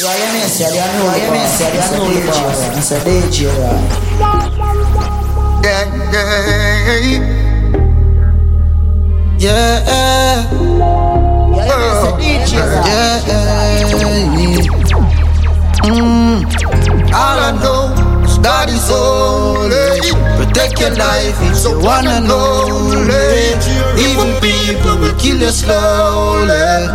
YMS, alianula, Yeah, yeah, yeah, yeah. All I know is God is holy. Protect your life, it's the one and only. Even people will kill you slowly.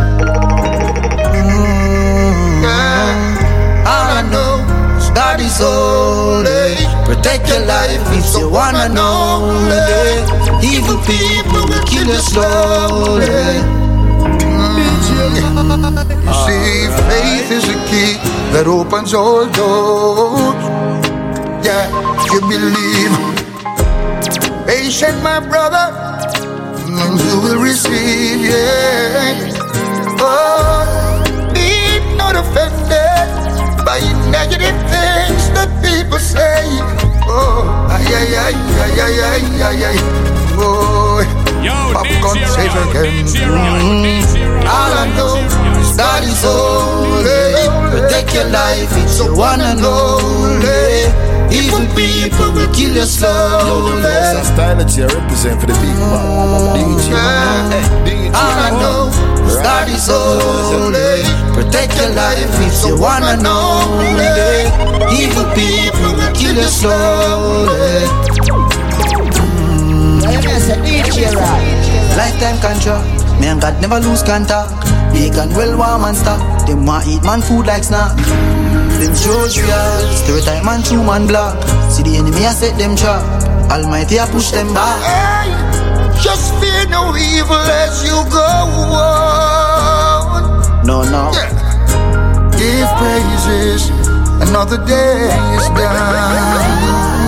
God is holy. Protect your life if you wanna know. Eh? Evil people will kill you slowly. Mm, you see, faith is a key that opens all doors. Yeah, you believe. Patient, my brother, and you will receive. Yeah. Oh, be not offended by negative things that people say. Oh, ay, ay, ay, ay, ay, ay, ay, ay. Oh, Yo, Popcaan DJ again. Rock, mm-hmm. All I know is God is holy. Protect your life if you wanna know. Evil people will kill you slowly. Yo, style that you represent for the big man. DJ. DJ. All I know ah, eh, is ah. God is holy. Protect your life if you wanna know. Evil people will kill you slowly. Yeah, you say DJ, right? Lifetime contract, me and God never lose contact. Bacon well warm and stock. Them want eat man food like snack. Them shows real, stereotype man true man black. See the enemy I set them trap. Almighty I push them back. Hey, just fear no evil as you go on. No, no. Yeah. Give praises, another day is done.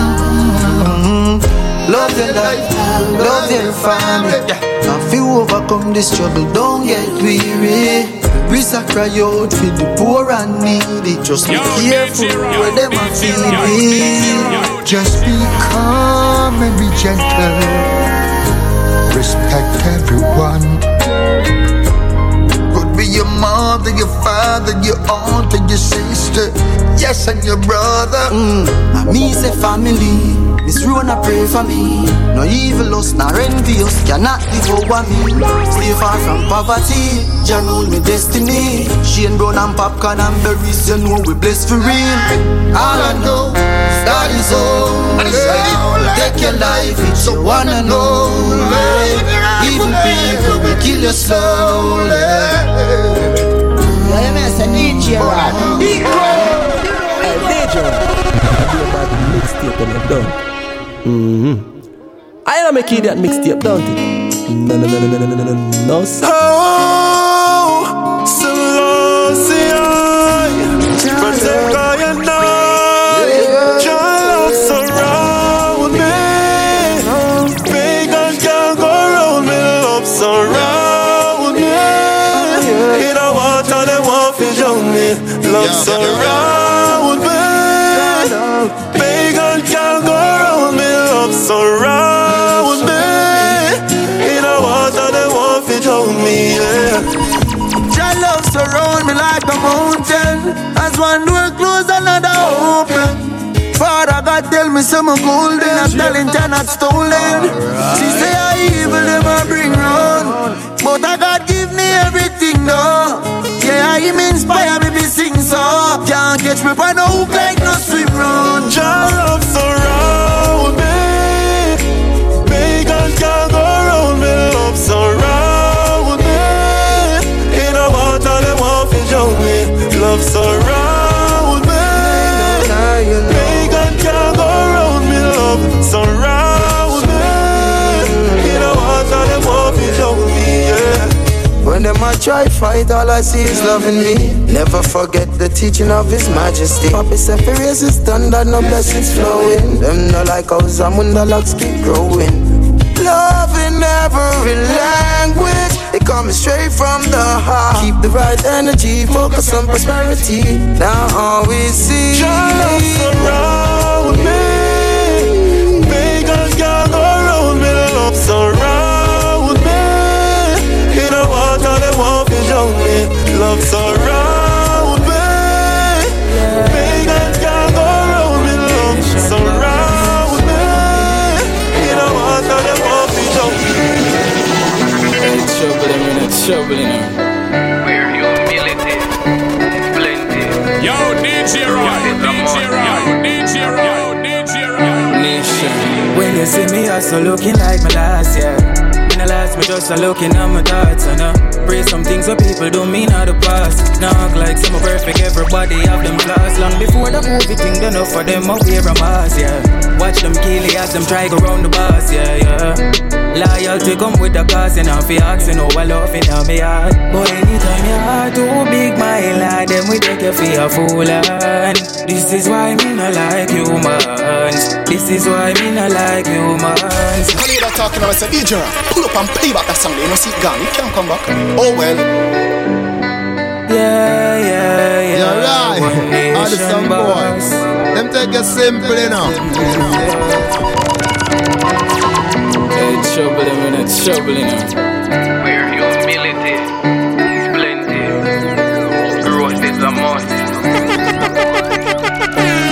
Love your life, love your family. Now if you overcome this trouble, don't get weary. We cry out for the poor and needy. Just be Yo, careful where them are feeling Rock, weak. Yo, Just be calm and be gentle. Respect everyone. Could be your mother, your father, your aunt, and your sister. Yes, and your brother. Mm, and me say family, Miss Rona pray for me. No evil us, nor envious cannot devour me. Stay far from poverty, Jah rule me destiny. Shane brown and Popcaan and berries, you know we blessed for real. All I know is God is holy. Take your life if you wanna know. Even people will kill you slowly. Yeah, you say DJ, right? Hey, DJ, I do about the mixtape when you're done. Mm-hmm. I don't make you that mixtape, don't it? No, no, no, no, no, no, no, no, no, sir. Oh, Selassie, protect I and I. Your love surround me. One door close, another open. Father God tell me some golden, I'm talent and not stolen. She say I evil them I bring round, but I God give me everything though. Yeah, I him inspire me to sing so. Can't catch me by no hook like no swim run. Your love surround Love surround me. Pagan can't go round me. Love surround me. In the water, want to drown me. Yeah. When them a try fight, all I see is loving me. Never forget the teaching of His Majesty. Papi said, "For raise His standard, no blessings flowing." Them no like how Zamunda locks keep growing. Love in every language, coming straight from the heart. Keep the right energy, focus on prosperity. Now all we see. Your love surround me. Pagans can't go round me. Love surround me. In the water, they want to drown me. Love surround troubling her. Where humility is plenty. Yo, DJ Roy, DJ Roy, DJ Roy, DJ Roy. When you see me, I'm still looking like my last year just a looking at my thoughts, and I pray some things that people don't mean the past. Now act like some perfect, everybody have them flaws. Long before the movie thing, done enough for them, I wear a yeah. Watch them kill it as them try go round the bus, yeah, yeah. Loyalty come with the cost, and I'm fi asking how I love in me heart. But anytime your heart too big, my lad, then we take you for a fool, and this is why me not like humans. This is why me not like humans. You talking about say, DJ, pull up and play back that song. You know, see it gone. You can't come back. Oh well. Yeah, yeah, yeah. You're right. All the nation some boss. boys. Them take it simple enough. It's trouble, I mean, it's trouble, you know. Where humility is plenty, growth is a must.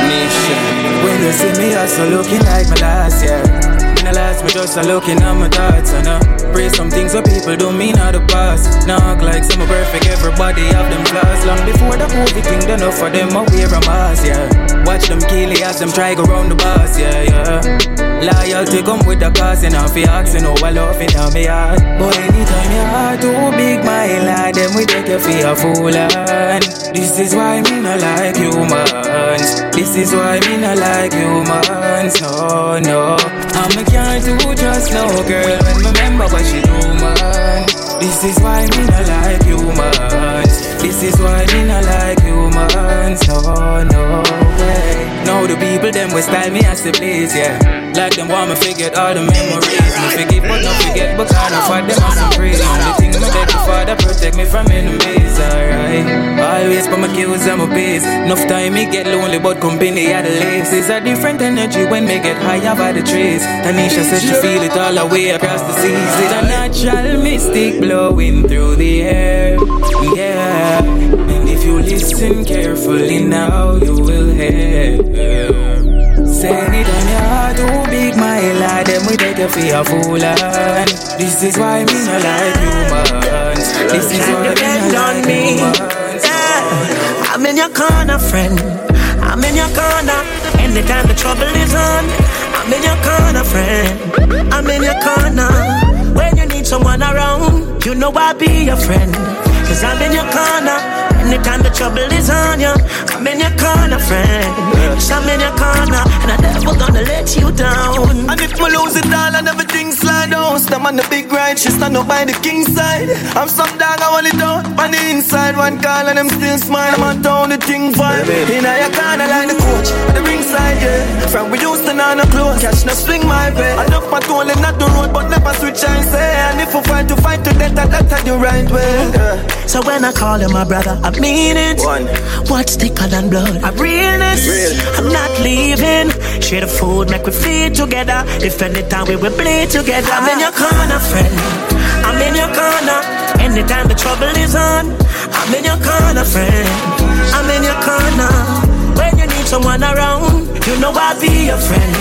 nation. When you see me, I so looking like my last, yeah. Last, me just a looking at my thoughts, and I pray some things so people don't mean out the past. Act like some perfect, everybody have them flaws. Long before the movie thing, done enough for them, I wear a mask, yeah. Watch them kill it as them try go round the bus, yeah, yeah. Loyalty come with the cost, and I'm asking how I love in me heart. But anytime your heart too big, my lad, then we take you for a fool, and this is why me not like humans. This is why me not like humans, no, no. I'm a can't do just no girl when remember what she do, man. This is why me not like humans. This is why me not like humans, no, no way. Now the people them will style me as the place, yeah. Like them want me forget all the memories. Me forget but not forget, but kind of for them as praise. Only thing me beg the Father protect me from enemies, alright. Always put my kills and my base. Enough time me get lonely, but company at the lace. It's a different energy when me get higher by the trees. Tanisha says she feel it all the way across the seas. It's a natural mystic blowing through the air, yeah. And if you listen carefully now, you will hear. Send it on your heart too big, my lad. Ah, then we take you for a fool, and this is why me not like humans. This is why depend on like me. Yeah. I'm in your corner, friend. I'm in your corner. Anytime the trouble is on, I'm in your corner, friend. I'm in your corner. When you need someone around, you know I'll be your friend. Cause I'm in your corner. Anytime the trouble is on you, I'm in your corner, friend. Yes, I'm in your corner, and I'm never gonna let you down. And if me lose it all and everything slide down Stand on the big ride, she stand up by the king side. I'm some dog, I want it down On the inside, one call and them still smile I'm on town, the thing fine In a your corner like the coach The ringside, yeah. From we used to know no close Catch no swing my way. I look my tool and not the road But never switch and say. And if we fight to fight to death That that's the right way yeah. So when I call you my brother, I mean it. One. What's thicker than blood? I realness. Real. I'm not leaving. Share the food, make we feed together. If anytime we will bleed together. I'm in your corner, friend. I'm in your corner. Anytime the trouble is on, I'm in your corner, friend. I'm in your corner. When you need someone around, you know I'll be your friend.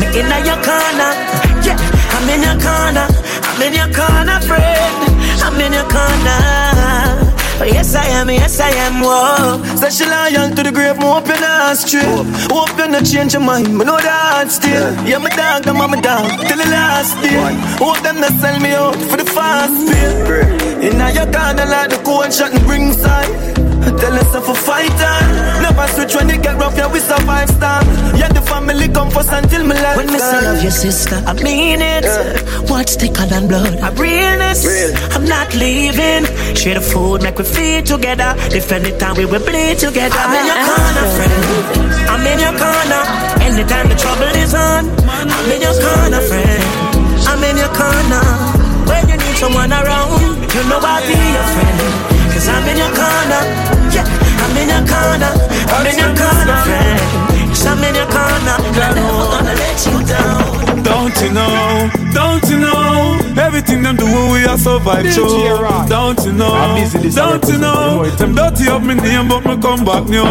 Me in your corner. Yeah, I'm in your corner. I'm in your corner, friend. I'm in your corner. Oh, yes, I am, yes, I am. Whoa. Say she loyal to the grave, me not stray Hope you not change your mind, me know that still. Yeah, my dog, I'm my dog, till the last day. Hope them not sell me out for the fast pay. Inna your corner like the cold shot and bring side Tell us if a fighter Never switch when it get rough, yeah, we survive storm Yeah, the family come first until me life When me say love your sister, I mean it. What's thicker than blood? I realness. Real. I'm not leaving. Share the food, make we feed together. If anytime we will bleed together. I'm in your corner, friend. I'm in your corner. Anytime the trouble is on, I'm in your corner, friend. I'm in your corner. When you need someone around, you know I'll be your friend. Cause I'm in your corner. Yeah, I'm in your corner. I'm in your corner, friend. Cause I'm in your corner. And I'm never gonna let you down. Don't you know? Don't you know? Everything them do, we are survive DJ through. Don't you know? I'm busy this Don't you know? Them dirty up me name, but me come back new.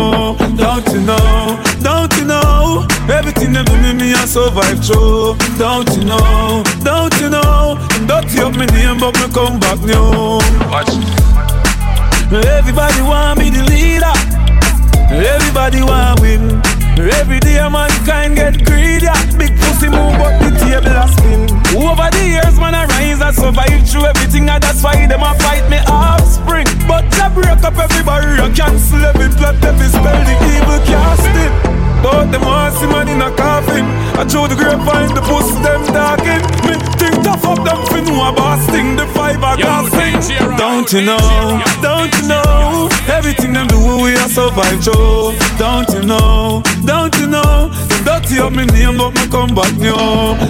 Don't you know? Don't you know? Everything them do me, me I survive through. Don't you know? Don't you know? Them dirty up me name, but me come back new. Watch. Everybody want me the leader. Everybody want win. Every day mankind get greedy. Big pussy move, but the table a spin. Over the years, man, I rise and survive through everything, and that's why them a fight me offspring. But I break up every barrier, cancel every plot, every spell, the evil cast it. But them want see man in a coffin. I throw the grapevine, the pussy them talking. Me think tough up them fin know a boss thing, the five I got sing. Don't you know? Don't you know? Everything them do we are survive through. Don't you know? Don't you know? Dirty up me name but me come back new.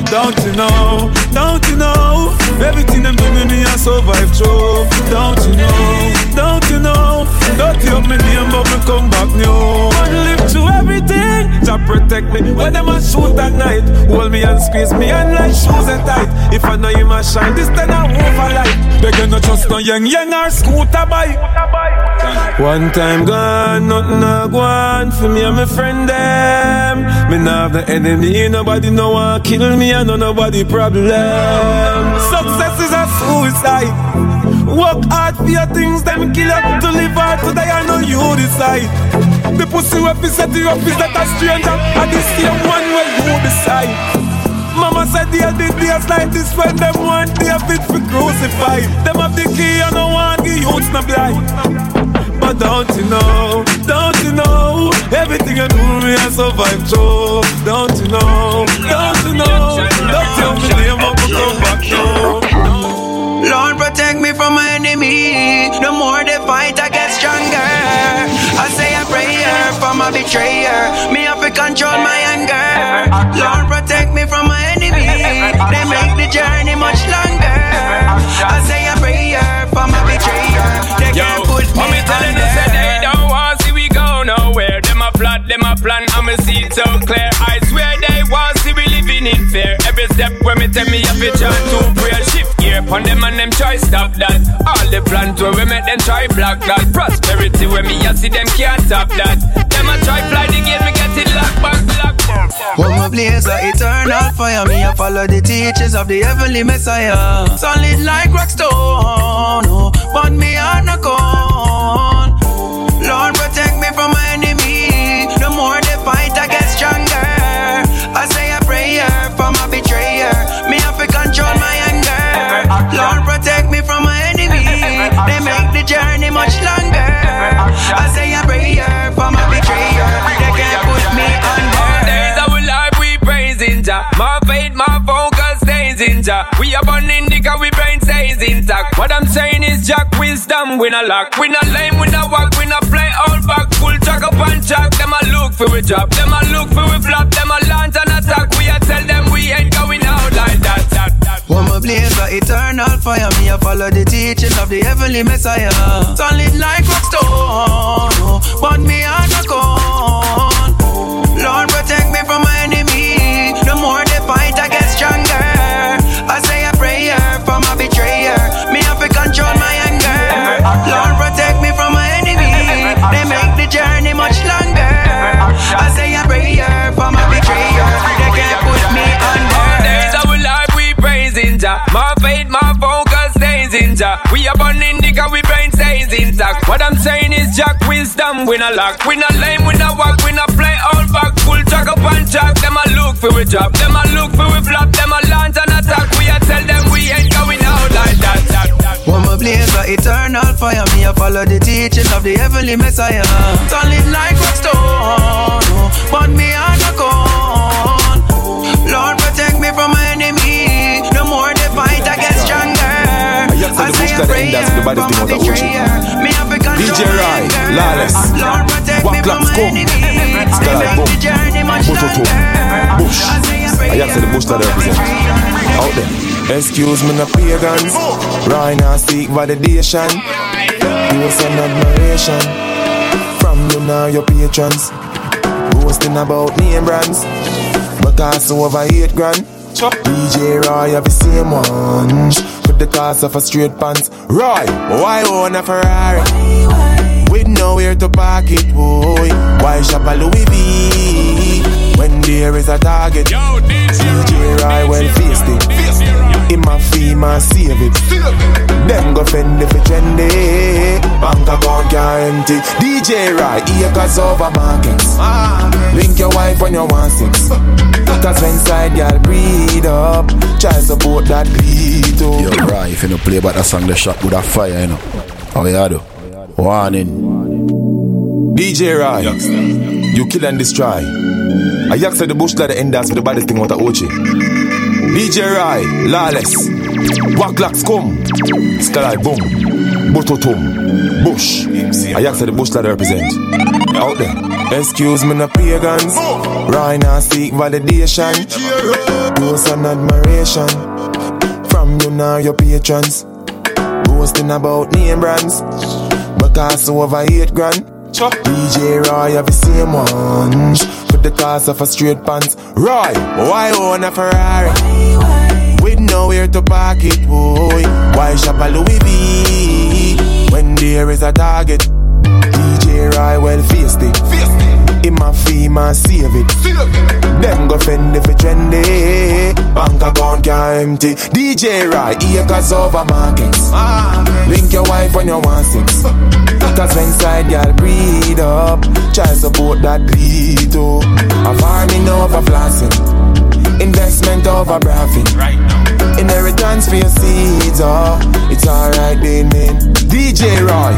Don't you know? Don't you know? Everything them do me me a survive through. Don't you know? Don't you know? Dirty up me name but me come back new. Man live through everything. Jah protect me when them a shoot at night. Hold me and squeeze me and like shoes and tight. If I know you must shine, this then I life. Beg no trust no young young or scooter bike. One time gone, nothing a go on for me and my friend them. Me have the enemy, nobody know want kill me and no nobody problem. Success is a suicide. Work hard for your things, them kill you to live hard to die. I know you decide. The pussy where fi set you up is not a stranger, and the same one where you beside. Mama said the other days like this when them want fit for crucify. Them have the key and no one give youths no blind. But don't you know, don't you know, everything I do me I survive through. Don't you know, don't you know, don't tell me name up come back now. Lord protect me from my enemy. The more they fight, I get stronger. I say a prayer for my betrayer. Me have to control my anger. Lord protect me from my enemy. They make the journey much longer. I say a prayer for my betrayer. They can't put me telling you, say they don't want see we go nowhere. Them a plot, them a plan, I'ma see it so clear. I swear they want see we living in fear. Every step when me tell me a bitch on to prayer shift gear pon them and them try stop that. All the plans where we make them try block that. Prosperity where me a see them can't stop that. Them a try fly the gate, me get it locked back, locked back. More blaze of eternal fire. Me I follow the teachings of the heavenly Messiah. Solid like rock stone, oh, but me heart no gone. Lord protect me from my Jah. My focus stays in Jah. We are born indica, we brain stays intact. What I'm saying is Jack wisdom, we not lock. We not lame, we not walk, we not play all back. Full track up and track. Them a look for we drop. Them a look for we flop. Them a launch and attack. We a tell them we ain't going out like that. that, that. One more blaze of eternal fire. Me I follow the teaching of the heavenly Messiah. Solid like rock stone, but me no gone. Lord protect me from What I'm saying is Jack wisdom, we not lock. We not lame, we not walk, we not play all back. Full track up and track. Them a look for we drop. Them a look for we flop. Them a launch and attack. We a tell them we ain't going out like that. that. One more blaze of eternal fire. Me I follow the teaching of the heavenly Messiah. Solid like rock stone, but me heart no stronger. I say a prayer for my betrayer. Me have to control DJ my Rai. Lawless, Lord One from Clap my Scum, enemy. They Boom, the journey much Bototo. Bush. I say a I prayer have to the bush that for represent. Out there. Excuse me, no pagans. Right now, seek validation. You an admiration. From you now, your patrons. Boasting about name brands. But cost over eight grand. DJ Roy have the same one. With the cost of a straight pants. Roy, why own a Ferrari? With nowhere to park it, boy. Why shop a Louis V? When there is a target. DJ Roy well faced it. In my fee, man, save it. Them go fend if it trendy. Bank account can't empty. DJ Roy, acres over markets. Link your wife when you want six. Cause when side girl breed up, child support that beat up. Yo, right, if you don't play about that song, the shop with a fire, you know. How you do? Warning. DJ Rai, you kill and destroy. I yak said the bush like the enders for the baddest thing what a OG. DJ Rai, lawless. Wack locks come. Sky boom. Bototum. Bush. I said the bush that I represent. Out there. Excuse me, no pagans. Now seek validation. Boast and admiration. From you now, your patrons. Boasting about name brands. Because over eight grand. DJ Roy have the same ones. Put the cost of a straight pants. Roy, why own a Ferrari? Nowhere to park it, boy. Why shop a Louis V? When there is a target. DJ Roy well it. In my fee, man, save it. Them go fend if it trendy. Bank account can empty. DJ Roy, acres over markets. Link your wife when you want six. Cause when side girl breed up, child support that beat up. A farming over flossing, investment over braffing. Right now. Inheritance for your seeds, oh, it's alright, then, man. DJ Roy,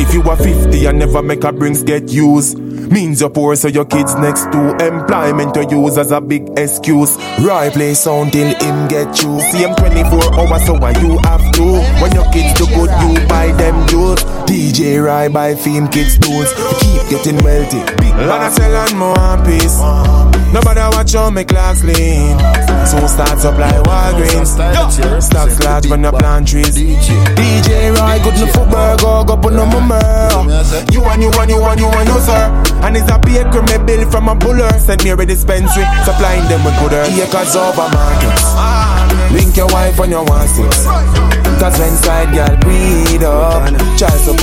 if you are 50 and never make a brings get used. Means you're poor, so your kids next to employment to use as a big excuse. Roy play sound till him get you. See him 24 hours, so why you have to? When your kids do good, you buy them jewels. DJ Roy buy fame kids tools. Keep getting wealthy. Big I sell on more peace. Nobody watch on me clocks clean. So starts up like Walgreens. Stocks large when the plant trees. DJ Roy, good no football, go go put no more. You and you and you and you and you, sir. And it's a baker me bill from a buller. Send me a dispensary, supplying them with good earth. Acres over markets. Link your wife on your want six. Cause when side girl breed up, child support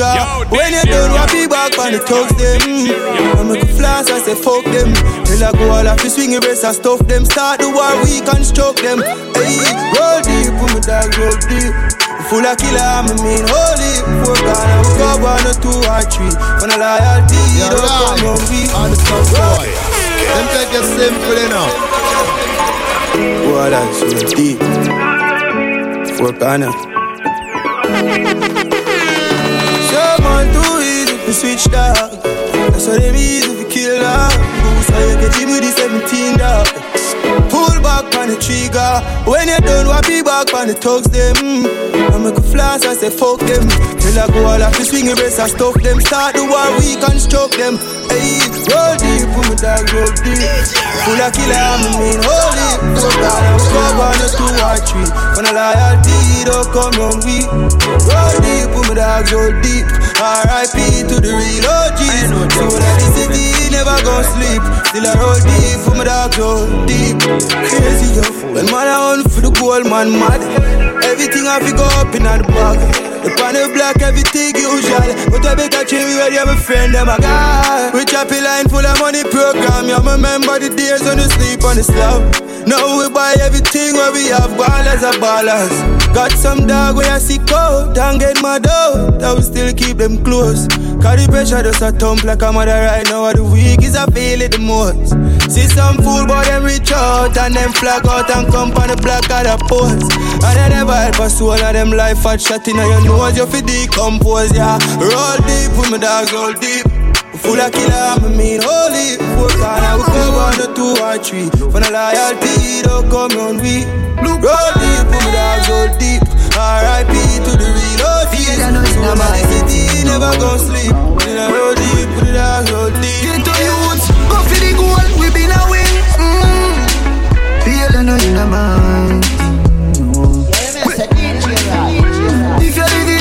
on the trigger. when you done, what be back on the thugs them. I make a flash, I say fuck them. Till I go all off the swing race, I stuff them. Start the war, we can stroke them. Hey, roll deep, put my dog roll deep. Full of killer, I'm a mean holy. Four gun, I'm go one or two or three. When I loyalty, You're don't right. come on me. On the top boy. Them take it simple enough. Boy, that's so deep. Four gunner. Some easy switch dog. That's what why them easy to kill dog. Boost you get with the 17 dog. Back on the trigger. When you done, what be back on the thugs them. I make a flash, I say fuck them. Till I go all off the swing race, I stuff them. Start the war, we can stroke them. Hey, roll deep, put my dog roll deep. Full of killer, I'm a mean holy. So God, I'm go one or two or three. When I loyalty, don't come on we. Roll deep, put my dog roll deep. R.I.P. to the real OGs. So that the city never gon' sleep. Still I roll deep, put my dog roll deep. Crazy yo, when man I hunt for the gold, man mad. Everything I go up in the bag. The pan of black, everything usual. But I better change me ready, I'm a friend, them a guy. We chop a line full of money program. Yeah, remember the days when you sleep on the slab. Now we buy everything where we have ballers are ballers. Got some dog where I see cold, don't get my dough. That will still keep them close. The pressure just a thump like a mother right now. The week is I feel it the most. See some fool boy them reach out and them flag out and come on the black of the post. And they never help us all of them life at shot in your nose. You fi decompose, yeah. Roll deep with my dogs, roll deep. Full of killer, I'm a mean holy. Four corner, we go one or two or three. For the loyalty, don't come on we. Roll deep with my dogs, roll deep. R.I.P. to the real OGs. So my city never gon' sleep. In a roll deep, with the dogs, roll deep. Get to youths, go for the goal, we been a win. Mm. Feel I know in a mind. If you're living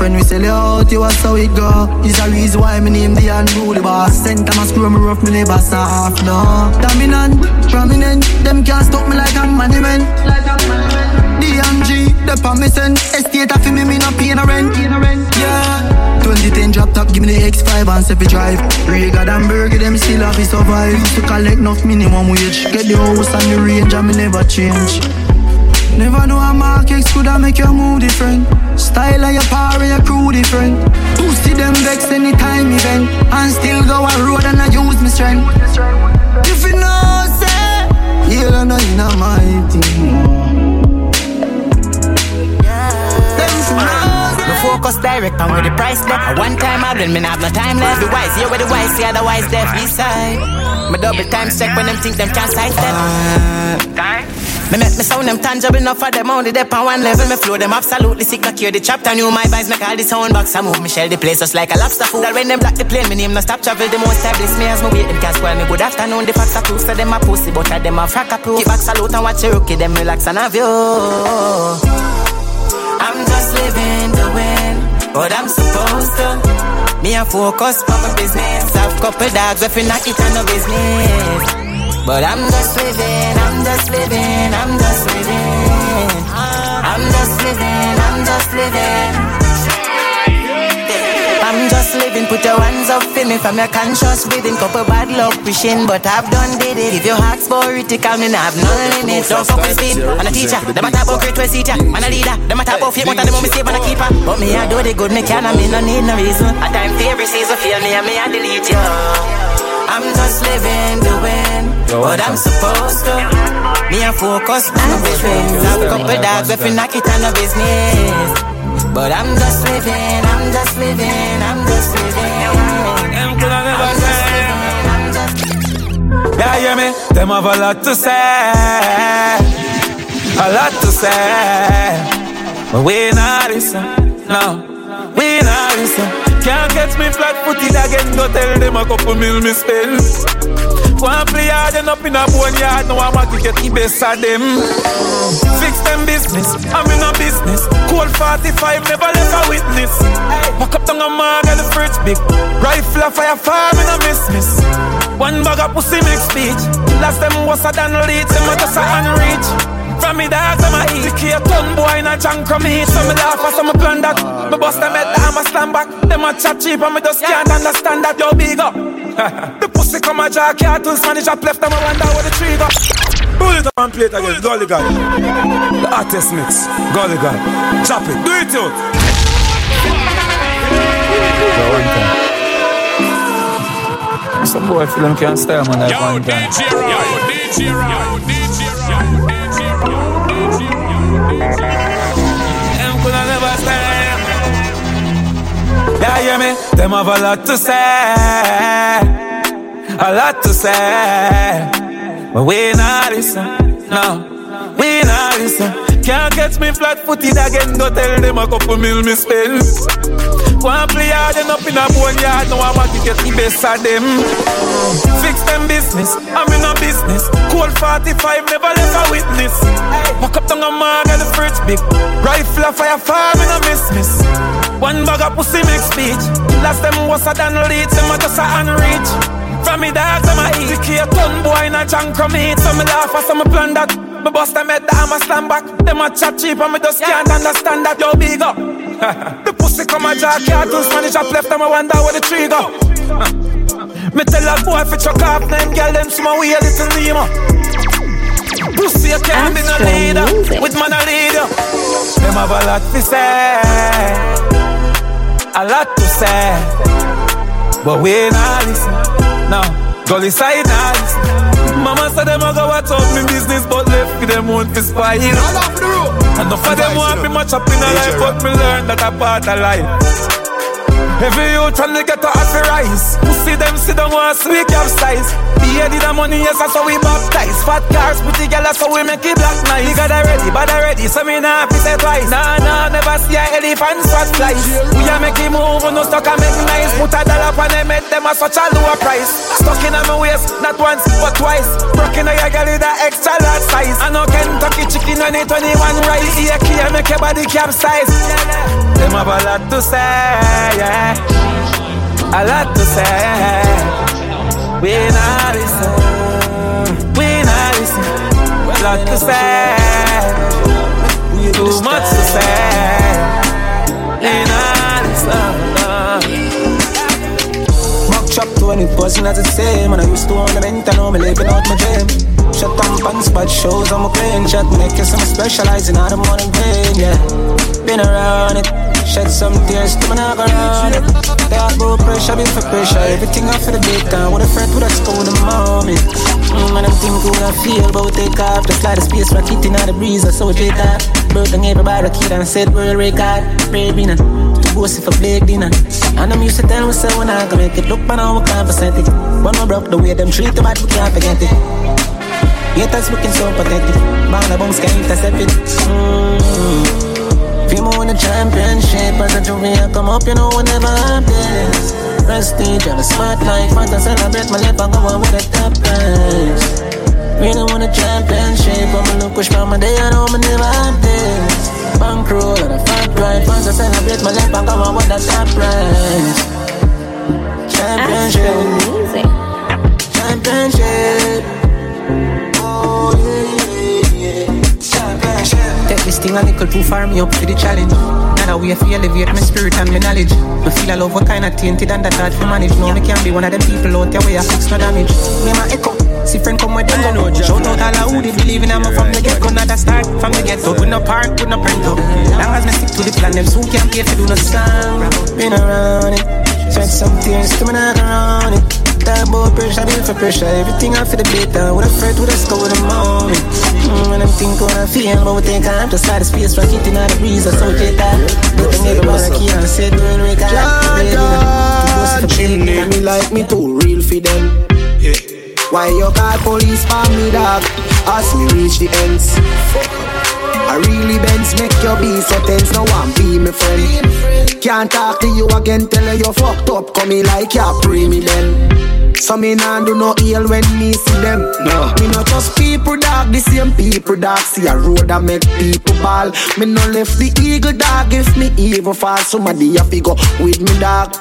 When we sell you out, you was how it go. It's a reason why me name the unruly boss. Send time I screw me rough, me never soft, no. Dominant, prominent, them can't stop me like a monument. DMG, the permission. Estate of me, me not paying a rent. Yeah. 2010 drop top, give me the X5 and Sefi drive. Rega and Burger, them still have to survive. Used to collect enough minimum wage. Get the house and the range, and me never change. Never know a market could have make your move different. Style of your power, your crew different. See them vex anytime event and still go a road and I use my strength. If you know, say, you don't know in my team. Me focus direct on where the price there. One time I then me have no time left. The wise, here where the wise, see otherwise deaf beside. Me double time check when them think them can't sidestep. Me make me sound them tangible enough for them only dep on one level. Me flow them absolutely sick, no cure the chapter. New my vibes make all the sound box. I move me shell the place just like a lobster food. When them block the plane, me name no stop travel. The most bliss me as me wait them can't spoil me. Good afternoon, the facts are true. So them a pussy, but I them a frack a proof. Keep back salute and watch Cherokee, them relax and have you. I'm just living the win, but I'm supposed to. Me a focus on my business. Have couple dogs if you it on no business. But I'm just living, I'm just living, I'm just living. I'm just living, I'm just living. I'm just living, put your hands up for me from your conscious breathing. Couple bad luck wishing, but I've done did it. If your heart's political, me nah have no limit. Don't fuck with speed. I'm a teacher, them a talk about great way seat ya. Man a leader, them a talk about fate, but them me save man a keeper. But me I do the good, me can, and me no need no reason. A time for every season, feel me and me I delete you. I'm just living doing but I'm supposed to. Me a focus on business. Have a couple dogs you knock it on no business. But I'm just living, I'm just living, I'm just living. Them could have never say. Yeah, hear me? Them have a lot to say. A lot to say. But we not listen. No, we not listen. Can't catch me flat footed again. Go tell them a couple mil me spend. One play hard and up in a bone yard. Now I'm to get the best of them. Fix them business. I'm in a business. Cold 45, never left a witness. Walk up down a mark and the fridge big. Rifle a fire farm in a miss miss. One bag of pussy make speech. Last them was a than lead. Them a just a unreach. From me dogs, I'm a eat. Take a ton boy in a junk from me. So me laugh as I'm a plan that. Me bust them head, I'm a stand back. Them a chat cheap and me just can't understand that. Yo, big up. the pussy come a jack cartoons, man, it's left them a wonder where the tree go. Pull it up and play it again, Gully God. The artist mix, Gully God. Chop it, do it out. Some boy feel them can't stay man at one time. DJ Round, DJ Round. Them coulda never stay. Yeah, hear me? Them have a lot to say, a lot to say, but we not listen. No, we not listen. Can't catch me flat-footed again. Go tell them a couple mil me spend. One play hard and up in a bone yard. Now I want to get the best of them. Fix them business. I'm in a business. Cold 45, never left a witness. Walk up down a mark and the fridge big. Rifle a fire farm in a miss miss. One bag of pussy make speech. Last them was a than lead. Them a just a unreach. From me dogs, I'm a eat. Take a ton boy in a junk from me. So me laugh as I'm a plan that. Me bust them head, I'm a stand back. Them a chat cheap and me just can't understand that. Yo, big up. pussy come a jack cartoons, man, it's up left, them a wonder where the tree go. me tell a boy if fi chuck off them girl, them some way a little Nemo. Pussy, you can't be no leader. With man a leader. Them have a lot to say. A lot to say. But we not listen. No, gully side not listen. Mama said them a go out me business, but left with them want to spoil. Enough of them want me much up in a life, but me learn that a part of life. Every youth trying to get a happy rise. See them see them want sweet capsize. Beheaded the money, yes, that's how we baptize. Fat cars, pretty girl, that's how we make it black nice. Nigga, they ready, but they ready, so me nah fi say twice. Nah, nah, never see a elephant swat flies. We a make it move, no stuck and make nice. Put a dollar on them head, them a such a lower price. Stuck in my waist, not once but twice. Broken your girl with a extra large size. I know Kentucky chicken on it, 21 rice. Here, here, make your body capsize. Them have a lot to say, yeah. A lot to say. We not listen. We not listen. A lot to say. Too much to say. We not listen. Mock chop 20 buzzing as the same. And I used to ornament, I know me living out my dream. Shut down pants, but shows I'm a clean Shot make some specializing out of morning pain, yeah. Been around it Shed some tears to my knock around it. Talk about pressure, been for pressure. Everything off for the big time With a friend with a in the moment mm, And I'm thinking what I feel But take off Just like the space rocket in the breeze I saw it later Bird and everybody kid and said world record Baby, nah To boast if I play dinner. And I'm used to tell myself when I can make it. Look, man, we can't percent it But my broke the way them treat the bad, we can't forget it. Haters looking so pathetic. Man, the bombs can't intercept it. Mm. Feel more in the championship. As a jury I come up, you know we never have this Prestige on a smart life. Want to celebrate my life, I go on with a top prize Really want a championship I'm gonna push by my day, I know me never have this. Bankroll and a fat ride Want to celebrate my life, I go on with a top prize Championship. Championship this thing a little too far, me up for the challenge. Now that way for elevate my spirit and my knowledge. Me feel a love what kind of tainted and that hard to manage. No, me can't be one of them people out there where I fix no damage. Me my echo. See friend come with them go. Shout out all who did believe in I'm a from the get go. Not a start from the get go. We no park, we no print up. Long as me stick to the plan, them soon can't pay for do no slang. Been around it. Shed some tears to me not around it. That boy pressure, build for pressure. Everything I for the better. With a fret, with a skull, with a moment. Mm, when I'm thinking, what I feel, but we think I'm just out of space, rocket in out the breeze. I saw it that. But I never want to keep on said, we'll record. Jim name me like me too real for them. Yeah. Why you call police for me, dog? As me reach the ends. I really bends make your be so tense. No one be my friend. Can't talk to you again, tell you you fucked up. Come me like you pre me then. So me nah do no ill when me see them. No, me not just people dog, the same people dog. See a road that make people ball. Me no left the eagle dog if me evil fall. Somebody have to go with me dog.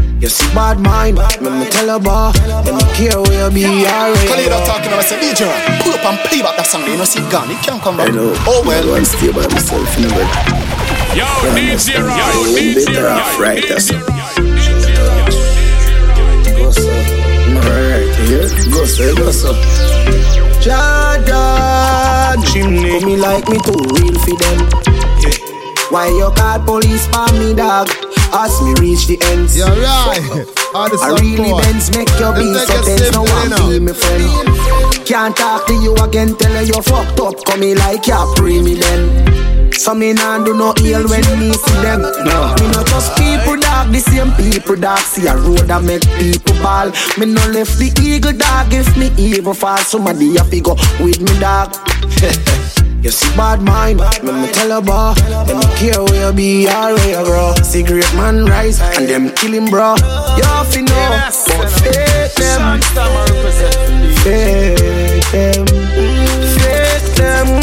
You see bad mind, me me tell her boy, them care where you be alright. Khalid talking about say DJ, pull up and play back that song. You know, see gone, it can't come back. I know. Oh well. I'm stay by myself in the bed. Yo, DJ Roy, Yo, DJ DJ Roy, right, that's DJ it. Roy. Go so. Alright, here. Go so, go so. Jordan, chimney. Come me like me too real for them. Yeah. Why you call police for me, dog? As me reach the ends. You're right. All the I really bends make your be so tense. No one be me friend. Can't talk to you again, tell you fucked up. Come me like you pre me then. So me nah do no ill when me see them. No. Me not just people dog, the same people dog. See a road that make people ball. Me no left the eagle dog if me evil fall. Somebody have to go with me dog. You see bad mind, me me tell boy Them care where you be or where you grow. Cigarette man rise and them kill him bro. You have to know, but fake them. Fake them. Fake them.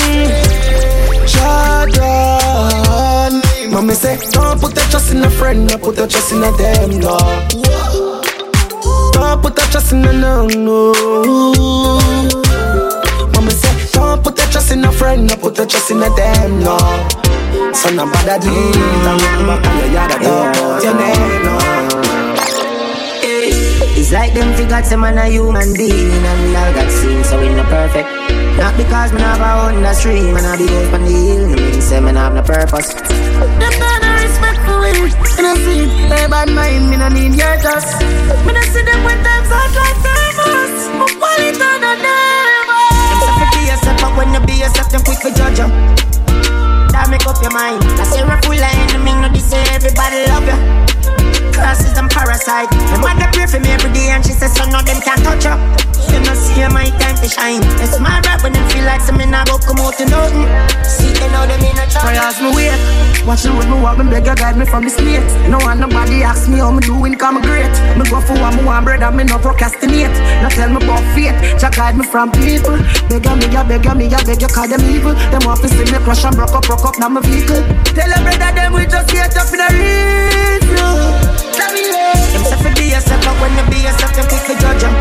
Jordan Mommy say, don't put your trust in a friend. No put your trust in a them, no. Don't put your trust in a no, no trust in a friend, no put your trust in a them, no. So no bother do it, I'm back on your yard, I don't put your name, no. It's like them figures some man a human being and we all got seen so we no perfect. Not because me have a own the stream and I be up on the hill, no mean say me have no purpose. Them not no respect for we And I see they bad mind, me no need your trust Me no see them when times hard like famous My quality on the yourself, but when you be yourself, them quick to judge you. That make up your mind. I say we're full of enemy, no this say everybody love you. Curses and parasite. My mother pray for me every day and she says, son, no them can't touch you. You know see my time, to shine. It's my rap when them feel like some in a go come out to nothing. See they know them in a trouble. Prayers me wait. Watch road me walk, me beg you guide me from the slate. No one nobody ask me how me doing, come great. Me go for what me want, brother, me no procrastinate. Now tell me about fate, Jah guide me from people. Beg me, ya beg me, ya beg you call them evil. Them want see me crush and broke up, broke up, now my vehicle. Tell them brother, them we just get up in a flow. Let me hear. Them say fi be yourself, but when you be yourself, them quick to judge you.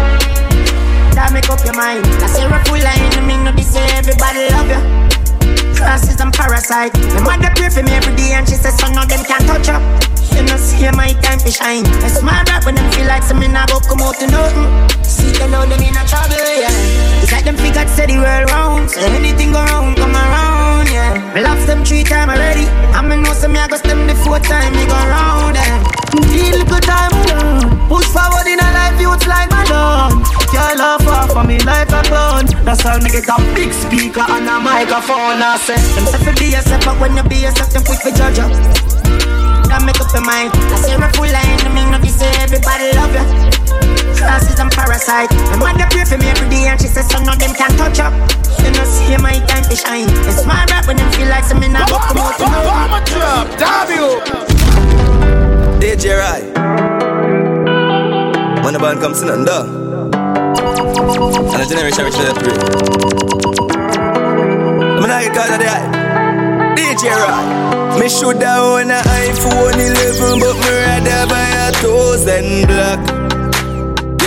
That make up your mind. I say full of enemy, no be say everybody love you. And parasite. My mother pray for me every day and she says son of them can't touch up. You know see my time to shine. It's my rap when them feel like some in a go come out to nothing. See they know them in a trouble, yeah. It's like them figured say the world round. So anything go wrong, come around, yeah. Me lost them three times already. I me know some me I go stem the fourth time me go round, yeah. Feel good time alone. Push forward in a life, youth like my lawn. Your love off for me like a clown. That's how me get a big speaker and a microphone. I say, Them fi be yourself, but when you be yourself, them quick to judge you. That make up your mind. I say a full of enemy, no be say everybody love you. Crosses and parasite. My mother pray for me every day and she says some of them can't touch up. You know see my time to shine. It's my rap when them feel like some in a book come out to know. I'm a drop, damn. DJ Rai. When the band comes in and da. And the generation which they pray. I'm not get caught of the eye. DJ Rai. Me shoulda own a iPhone 11, but me rather buy a thousand black.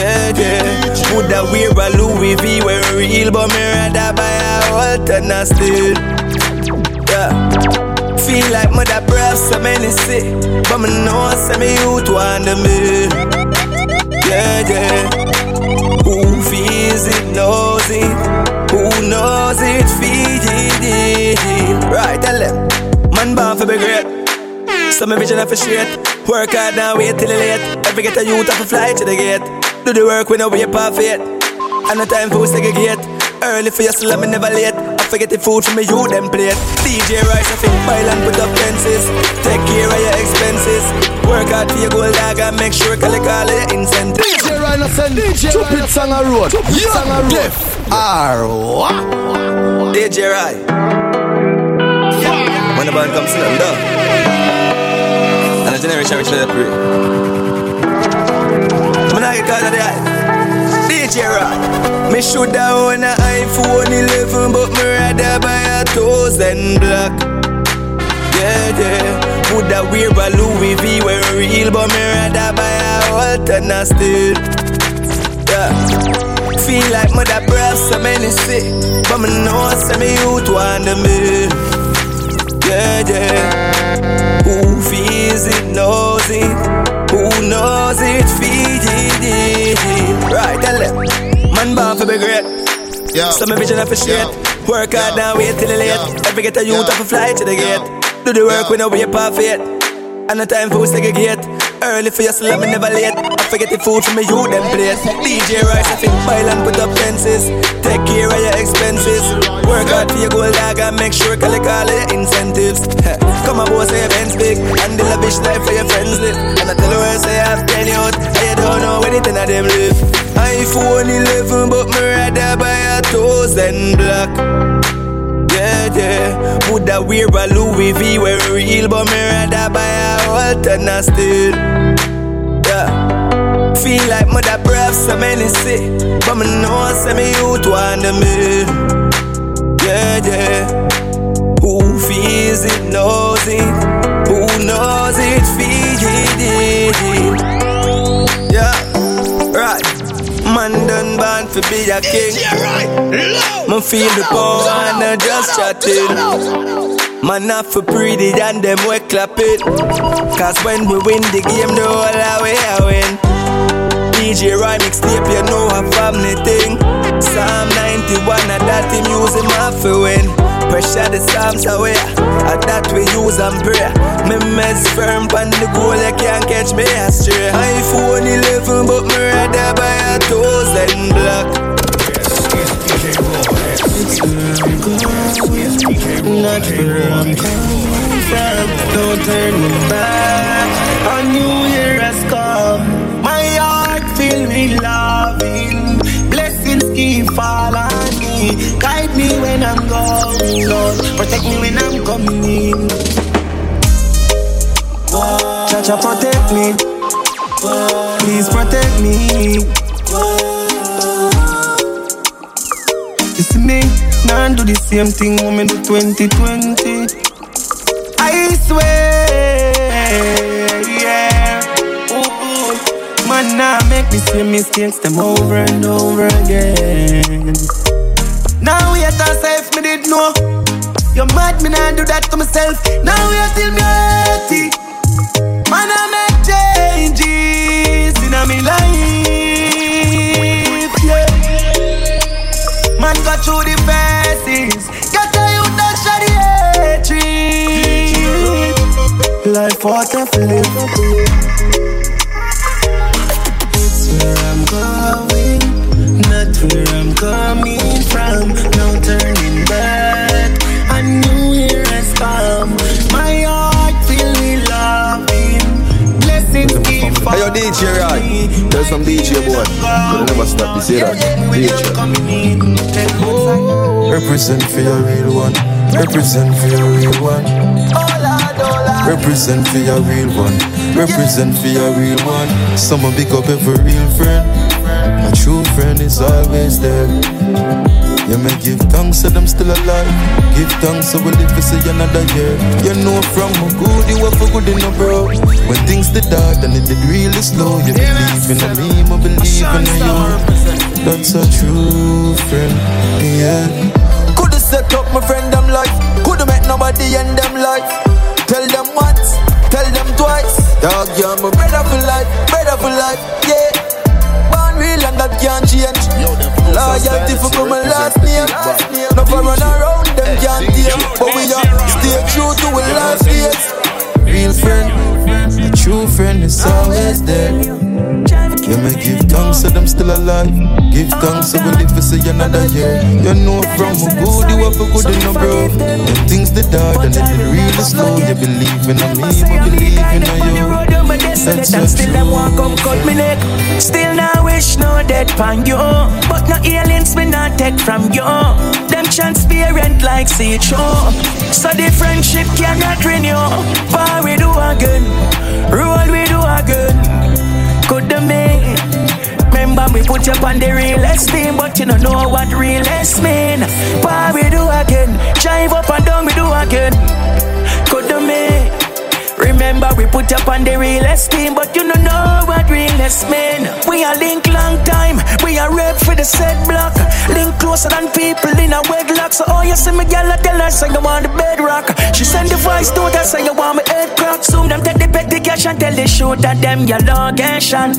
Yeah, yeah. Woulda wear a Louis V when real, but me rather buy a Walton still. Yeah. Feel like mother breath so many sick, but me know say me youth want the me. Yeah, yeah. Who feels it knows it. Who knows it feels it. Right, tell them. Man born for be great. So me vision for shit. Work hard now, wait till late. Every get a youth have to flight to the gate. Do the work when I wait for it. And the time for segregate. Early for your slum, me never late. I forget the food from me, you them plate. DJ Rice, I think pile and put up fences. Take care of your expenses. Work hard for your gold dog and make sure collect all of your incentives. DJ Rhino send Stupid song a road. Song a road. R what? DJ Rai. When the band comes in, I'm. And the generation which they pray. Get of eye. DJ Rai. Me shoulda own a iPhone 11, but me rather buy a thousand black. Yeah, yeah. Woulda wear a Louis V when real, but me rather buy a Walton still. Yeah. Feel like mother breath so many sick, but me know say me youth want the me. Yeah, yeah. Who feels it knows it. Who knows it feels it. Right, tell them. Man born for be great. Yeah. So me vision for shit. Work hard now, wait till late. Every get a youth have to fly to the gate. Do the work when I wait it. And the time for segregate. Early for your slum, me never late. I forget the food from me, you them plate. DJ Rice, I think pile and put up fences. Take care of your expenses. Work hard for your gold dog and make sure collect all your incentives. Come on, boss, say your Benz big. And the lavish life for your friends live. And I tell you where say I've ten out. And don't know anything of them live. iPhone 11, but me rather buy a thousand black. Yeah, yeah. Woulda wear a Louis V when real, but me rather buy a Walton still. Feel like mother breath so many sick, but me know say me youth want me. Yeah, yeah. Who feels it knows it. Who knows it feels it. Yeah. Right. Man done born to be a king. Yeah, right. Man feel the power and I just chatting. Man not for pretty and them we clap it. Cause when we win the game, the whole way I win. DJ Rhyme mixtape, you know a family thing. Psalm 91, and that him use him off win. Pressure the Psalms away, and that we use and pray. Me mess firm on the goal, you can't catch me astray. iPhone 11, but me rather buy a thousand black. Not where I'm coming from. Don't turn me back. A new year has come loving. Blessings keep falling me. Guide me when I'm going, Lord. Protect me when I'm coming in. Cha-cha, protect me. Please protect me. It's me, now do the same thing woman do 2020. I swear. Now make the same mistakes them over and over again. Now we at ourselves, me did know. You mad, me nah do that to myself. Now we are till me hurty. Man, I make changes in me life, yeah. Man, go through the phases. Get a youth that shot the hatred. Life what I live. Where I'm coming from. No turning back. I knew here has come. My heart filled with loving. Blessings keep Hey, yo, DJ Rod. Tell some DJ boy. Could never stop. You see that? DJ. Represent for your real one. Represent for your real one. Represent for your real one. Represent for your real one. Someone pick up every real friend. A true friend is always there. You may give thanks to them still alive. Give thanks so we live to see another year. You know from a good you were for good in a bro. When things did hard and it did really slow. You believe in a me, I believe in a you. That's a true friend, yeah. Coulda set up my friend them life. Coulda met nobody end them life. Tell them once, tell them twice. Dog, you're my brother for life, brother for life, yeah. Real and that can't change. Loyalty for my last name. No for run around them can't tame. But we are stay true to our last days. Real friend, a true friend is always there. You may give thanks to them still alive. Give thanks so we live to see another year. You know from a good you have a good in a bro. When things did hard and it did really slow. You believe in me, I believe in you. That's and still them want come cut me neck. Still now wish no dead pan you, but no aliens me not take from you. Them transparent like see show, so the friendship cannot renew. Far we do again, roll we do again. Could the me? Remember me put you on the real esteem, but you don't know what real mean. Far we do again, drive up and down we do again. Remember we put up on the real esteem, but you don't know what realest mean. We are link long time, we are rep for the set block. Link closer than people in a wedlock. So oh you see me I tell her say you want the bedrock. She send the voice to her say you want me head crack. Soon them take the petty cash and tell the shooter them your location.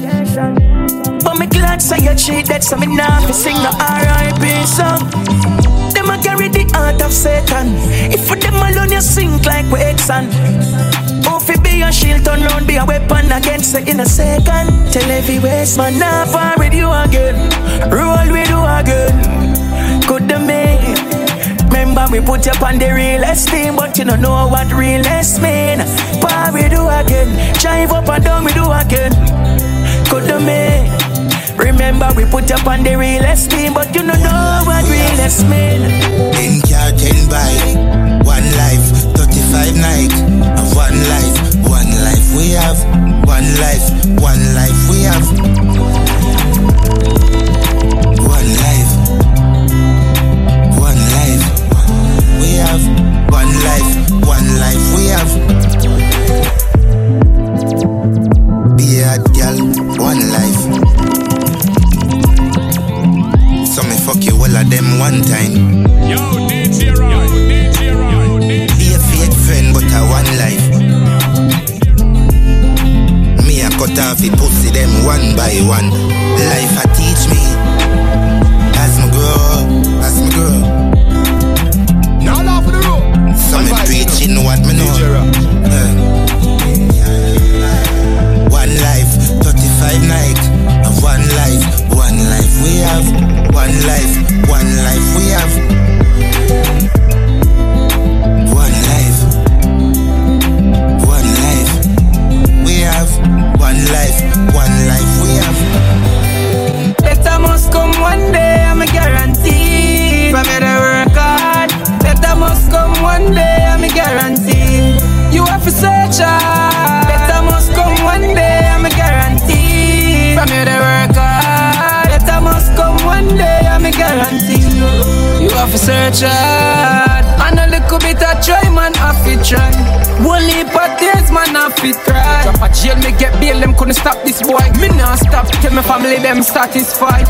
But me glad say you cheat that so me now fi sing the R.I.P. song. Them a carry the heart of Satan. If for them alone you sink like we Exxon. Fi be a shield, turn round, be a weapon against you in a second. Tell every waste man, now far with you again. Roll with you again. Could the me? Remember we put you on the real esteem, but you don't know what realest mean. Par we do again, drive up and down we do again. Could the me? Remember we put you on the real esteem, but you don't know what realest mean. Ten car, ten bike, one life, 35 Nike, and one life, one life we have, one life, one life we have. One life, one life we have, one life, one life we have. Be a girl, one life. So me fuck you all of them one time. Yo, DJ Roy, DJ Roy, Be a fake friend, but a one life. Me a cut off it pussy them one by one. Life a teach me as me grow, as me grow. Now laugh for the road. So me preaching what me know. One life, 35 Nike. And One life, one life we have. One life, one life we have. for search out. Better must come one day, I'm a guarantee. From you, the work hard. Better must come one day, I'm a guarantee. You are to search. Fit cry. Drop a jail, me get bail, them couldn't stop this boy. Me not stop till my family them satisfied.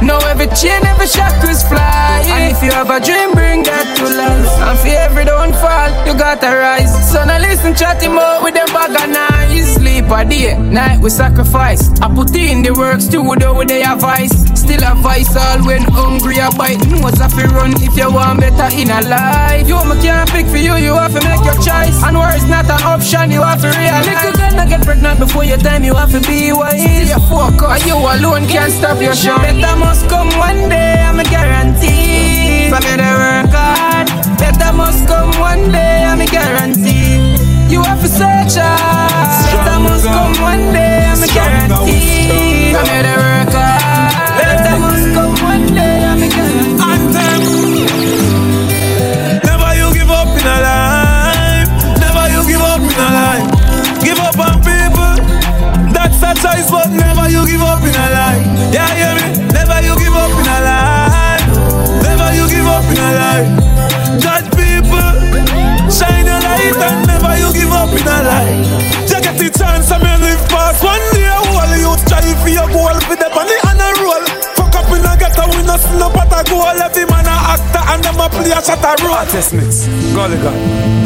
Now every chain, every shackles fly. And if you have a dream, bring that to life. And for every downfall, you gotta rise. So now listen, chat him out with them nice. Sleep a day, night we sacrifice. I put in the works too, though they have vice. Still a vice all when hungry, I bite. Nose off run if you want better in a life. You me can't pick for you, you have to make your choice. And war is not an option, you have to realize. Little girl, not get pregnant before your time, you have to be wise. Yeah, fuck, you alone can't stop your shine. Better must come one day, I'm a guarantee. You to work hard, better must come one day, I'm a guarantee. You have to search hard, better must come one day, I'm a guarantee. You to work hard, one day, I'm. Never you give up in a life. Never you give up in a life. Give up on people. That's a choice, but never you give up in a life. Yeah, hear see no pot a goal. Every man a actor and them a play a shot a role. Artist mix, golly god,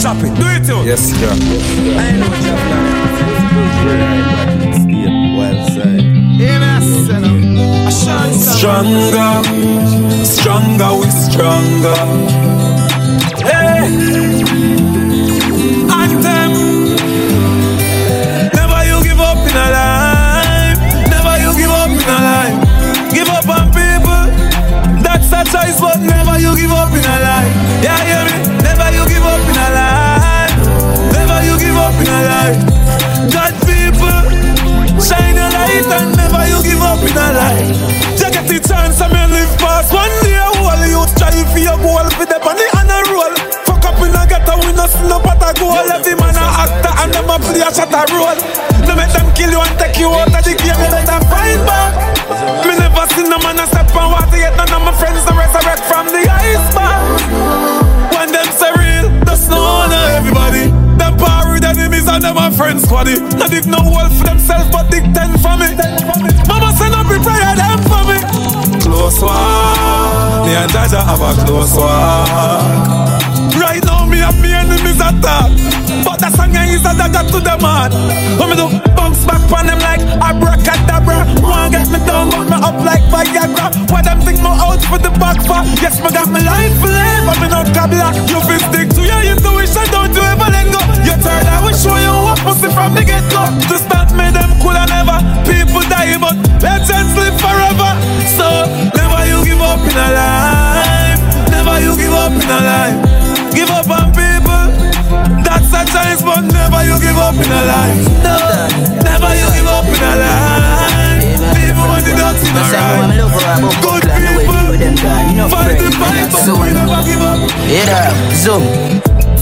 chop it. Do it you. Yes, sir. I know Well said. Stronger, stronger, we stronger. Hey, choice, but never you give up in a life. Yeah, hear me? Never you give up in a life. Never you give up in a life. God people, shine your light and never you give up in a life. You get the chance and me live past one day. All you strive for your goal for the money and a roll. Fuck up in a ghetto, we no no pot a goal. Every man a actor and play a shot a role. No make them kill you and take you out of the game. You better fight back. Me never seen no man a step on water yet. None of my friends to resurrect from the iceberg. When them say real, the snow on everybody. Them power with enemies and them a friends squaddy. Not dig no wall for themselves, but dig ten for me. Mama send up a prayer them for me. Close walk, me and Jaja have a close walk. Right now me have me enemies attack, the song is a dagger to them heart. When me do bounce back on them like abracadabra. One get me down, got me up like Viagra. Why them think me out for the back for? Yes, me got me life for life, but me not cabla. You fi stick to your intuition, don't you ever let go. You turn I will show you what pussy from the get go. To start me them could have never. People die, but legends live forever. So never you give up in a life. Never you give up in a life. Give up on people. That's a chance, but never you give up in a life. No, never you give up in a life. People want the dots in a ride. Good people. Fight the fight, but we never give up. Yeah, zoom.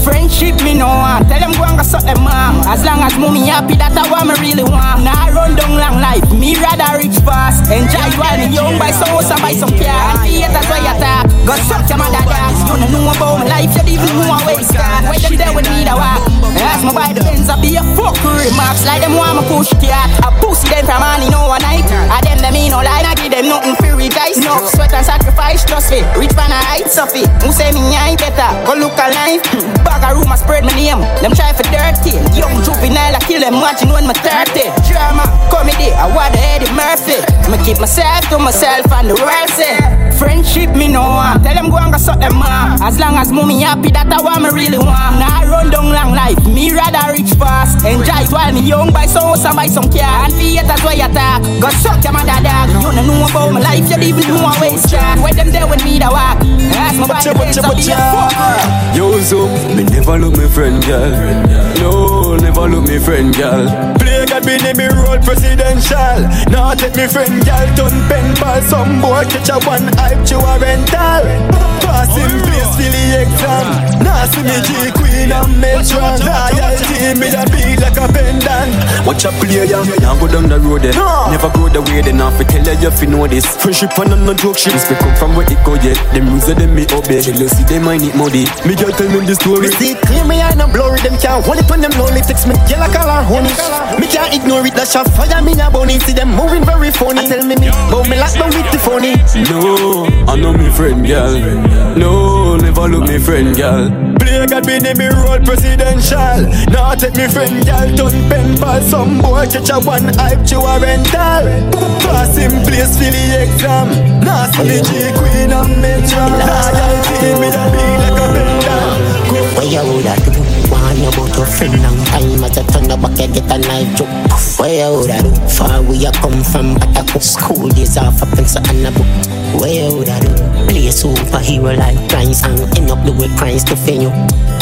Friendship me no want. Tell them go and go suck them mom As long as mommy happy that I want me really want. Now I run down long life. Me rather rich fast. Enjoy while me young Buy some house and buy some car And the haters why you talk. Go suck your mother dogs You don't know about my life You don't even know how it's start When them there with me the walk Ask me buy the Benz I be a fuck remarks. Like them want me push cat. I pussy them from money no one night. I them them me no lie I give them nothing free rejoice No sweat and sacrifice Trust me Rich man a height Sophie Who say me I ain't better? Go look alive Bag room I spread my name. Them try for dirty. Young juvenile I kill them Imagine when me 30 Drama Comedy I want the Eddie Murphy. Me keep myself to myself And the world say Friendship me no want. Tell them go and go suck them mom As long as mommy happy That I want me really want. I run down long life. Me rather rich fast. Enjoy it while me young Buy some house and buy some car And the haters why you talk? Go suck your mother dog. You don't know about my life You even know how it's start When them there with me the walk? Ask me why the Benz I be a Yo, so me never look me friend, girl. No, never look me friend, girl. Play Be in me roll presidential. Now take me friend gal done pen ball. Some boy catch a one hype to a rental. Passing place for the exam. Now see me G Queen and Metron. Loyalty me da beat like a pendant. Watch a player, now go down the road there. Never go the way they not fi tell you if you know this. Friendship and no joke shit. Respect come from where it go yeah. Them rules that them me obey. Jealousy they might need money. Me girl tell me the story. Me see clear me eye no blurry. Them can't hold it on them lonely. Text me girl I call her honey. Me can't ignore it. Dash a fire me a bunny. See them moving very funny. I tell me me, but me like down with the funny. No, I know me friend girl. No, never look me friend girl. Play God be me roll presidential. Now take me friend girl done pen ball. Some boy catch a one hype to a rental. Passing place for the exam. Now see me G Queen and Metro. Loyalty me da be like a pendant. Where you woulda do? You about your friend long time As a turn the back, you get a knife joke Where you woulda? Far where you come from, but I go school days off a and a book Where you woulda? Play superhero like Christ and end up the way Christ to you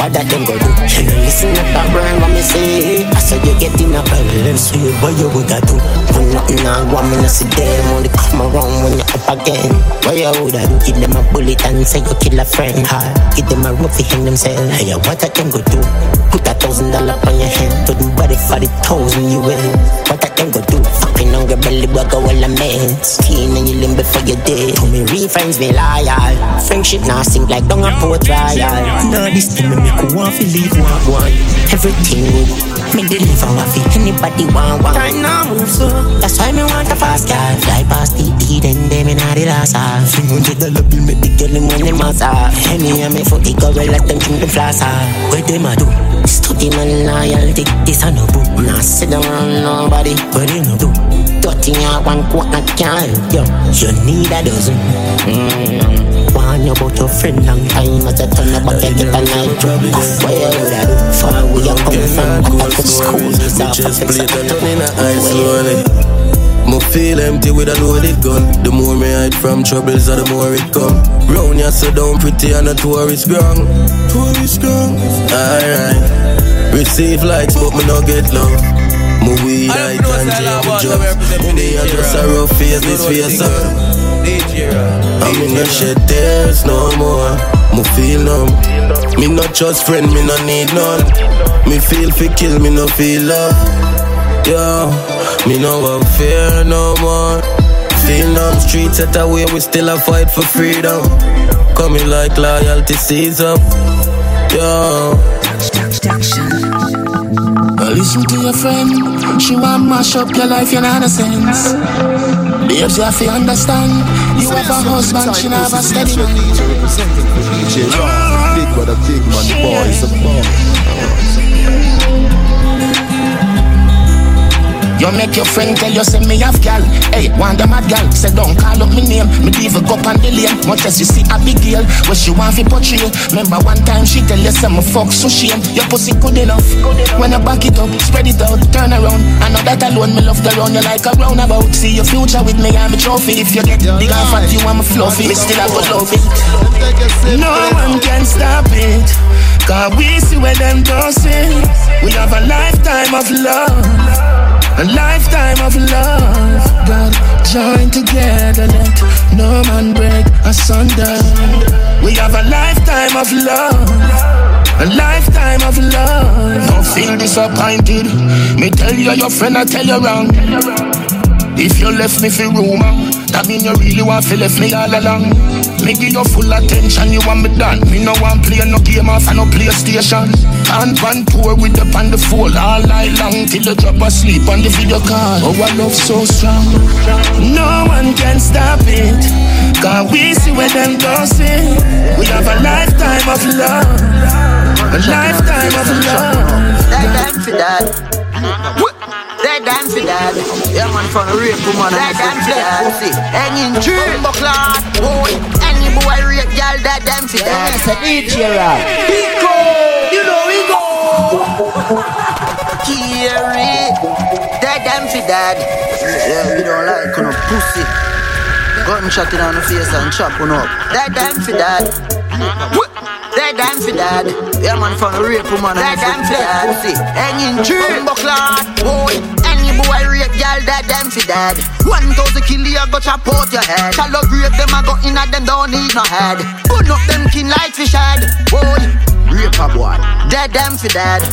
What that them go do? You listen to that burn what me say? I said you get in a problem, sweet What you woulda do? When nothing I want me to see them Only come around when you're up again Where you woulda do? Give them a bullet and say you kill a friend Hard. Give them a rope, they hang themselves Hey, what that them go do? Put a thousand dollar on your head To the body for the thousand you will What that them go do? Fucking on your belly bug all the meds Clean and you limb before you dead. To me real friends be loyal. Friendship now sink like down a port royal. Now this thing me make you want to leave one one. Everything good. Me deliver what fi anybody want one? Time now move so. That's why me want a fast car. Fly past the D then them in the last half. Three hundred dollar bill make the girl in when them ass off Henny and me it go well let them drink the off Where them a do? Study my loyalty, this a no book. Nah sit down on nobody, but they no do. Dirty ya one quart not can't help you. You need a dozen. Mm. Want you about your friend long time as a turn up and get a night job. Where you woulda do? Far where you come from, I go to school. Just play the turn in the slowly. Me feel empty with a loaded gun. The more me hide from troubles, the more it come. Round ya so down pretty and a tourist ground. Tourist ground. Alright. Receive likes, but me no get love. Me weed, I can jail with drugs. Me a just a rough face, this face up. Uh. I'm in no shed tears no more. Me feel numb. Me not just friend, me no need none. Me feel fi kill, me no feel love. Yo, me no have fear no more. Feel numb, streets at a way, we still a fight for freedom. Coming like loyalty season. Yo. Listen to your friend, she want mash up your life, you know the sense. Babes, you have to understand, you have a husband, she have a steady man. Big brother, big man, boy, it's a boy. You make your friend tell you say me have gal. Hey, want the mad gal? Say don't call up me name. Me leave a go on the lane. Much as you see a big girl. Where she want fi portray. Remember one time she tell you say me fuck so shame. Your pussy good enough. Good When I back it up Spread it out Turn around. I know that alone Me love the round you like a roundabout See your future with me I'm a trophy. If you get big off at you I'm a fluffy. Me still have a love it. No one can stop it. Cause we see where them see. We have a lifetime of love a lifetime of love, God, join together, let no man break asunder. We have a lifetime of love, a lifetime of love. Don't feel disappointed. Me tell you your friend, I tell you wrong. If you left me for rumor, that mean you really want to left me all along. Me give you full attention, you want me done. Me no want play no game off and no PlayStation. Can't run tour with the on the phone all night long till you drop asleep on the video call. Oh, I love so strong. No one can stop it. Cause we see where them don't see. We have a lifetime of love. A lifetime of love. That time for that. That time for that. Yeah, man, from a rape woman. That time for that. Pussy. Hanging tree. Buckler. Boy. Any boy rape girl. That time for that. Yes, a DJ right. Pico. You know we go. Kiri. That time for that. Yeah, we don't like kind of pussy. Gunshot in on the face and chop on up. That time for that. That time for that. Yeah, man, from a rape woman. That time for that. Pussy. Hanging tree. Buckler. Boy. Any boy rape girl, that them fi dead. One thousand kill you go chop out your head. Shallow grave them a go in at them don't need no head. Put up them kin like fish head. Boy, rape a boy, dead them fi dead.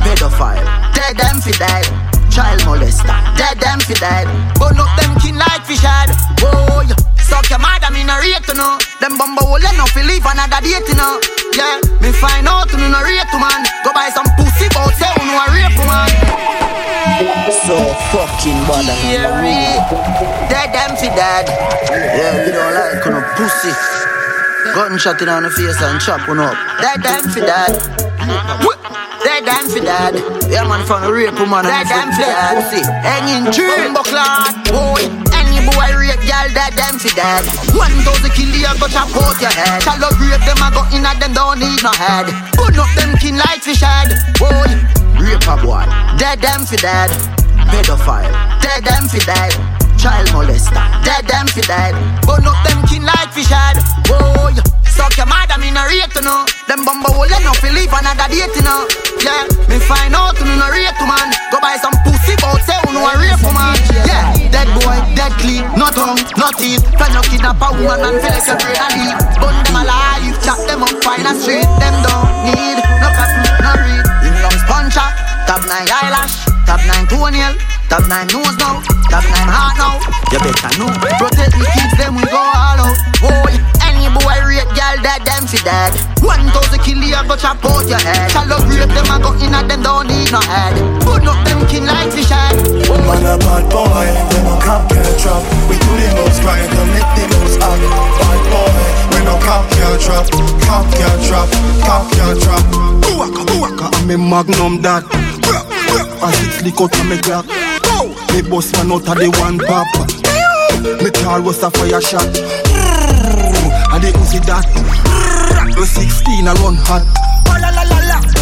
Pedophile, dead them fi dead. Child molester, dead them fi dead. Burn up them kin like fish head. Boy, suck your mother, me no rate to know. Them bumbo will enough fi live another date you know. Yeah, me find out you no rate to man. Go buy some pussy, but say you no a rape man. So fucking bother. Yeah, dead them fi dead. Yeah, we don't like no pussy. Gunshot in on the face and chop one up. Dead them fi dead. Wh- Dead them fi dead. Yeah man, from the rape woman. Dead them fi dead. Pussy, hanging tree. Bumbo. Boy, any boy rape girl, dead them fi dead. One thousand kill you go chop out your head. Shallow grave them a go in at them don't need no head. Put up them kin like fish head. Boy, rape a boy. Dead them fi dead. Pedophile. Dead them fi dead. Child molester. Dead them fi dead. Burn up them kin like fish head. Boy, suck your mother, me no rate to know. Them bumbo will enough fi live another date you know. Yeah, me find out you no rate to man. Go buy some pussy, but say you no a rape man. Yeah, dead boy, dead clean, no tongue, no teeth. Plan you kidnap a woman and feel like your brain a leave. Burn them alive, chop them up, find a street. Them don't need no cotton, no read. In lungs puncher, top nine eyelash, top nine toenail, top nine nose now, top nine heart now. You better know. Protect the kids, them we go all out. Boy, any boy rape girl, that them fi dead. One thousand kill you go chop out your head. Shallow grave them a go in at them don't need no head. Put up them kin like fish head. Man a bad boy, we no cop can't trap. We do the most crime, commit the most act. Bad boy, we no cop can't trap. Cop can't trap, cop can't trap. Buwaka, buwaka, I'm a magnum that. As it lick out of me clock. Me boss man out of the one pop. Me tar was a fire shot. And the Uzi that. The 16 a run hot.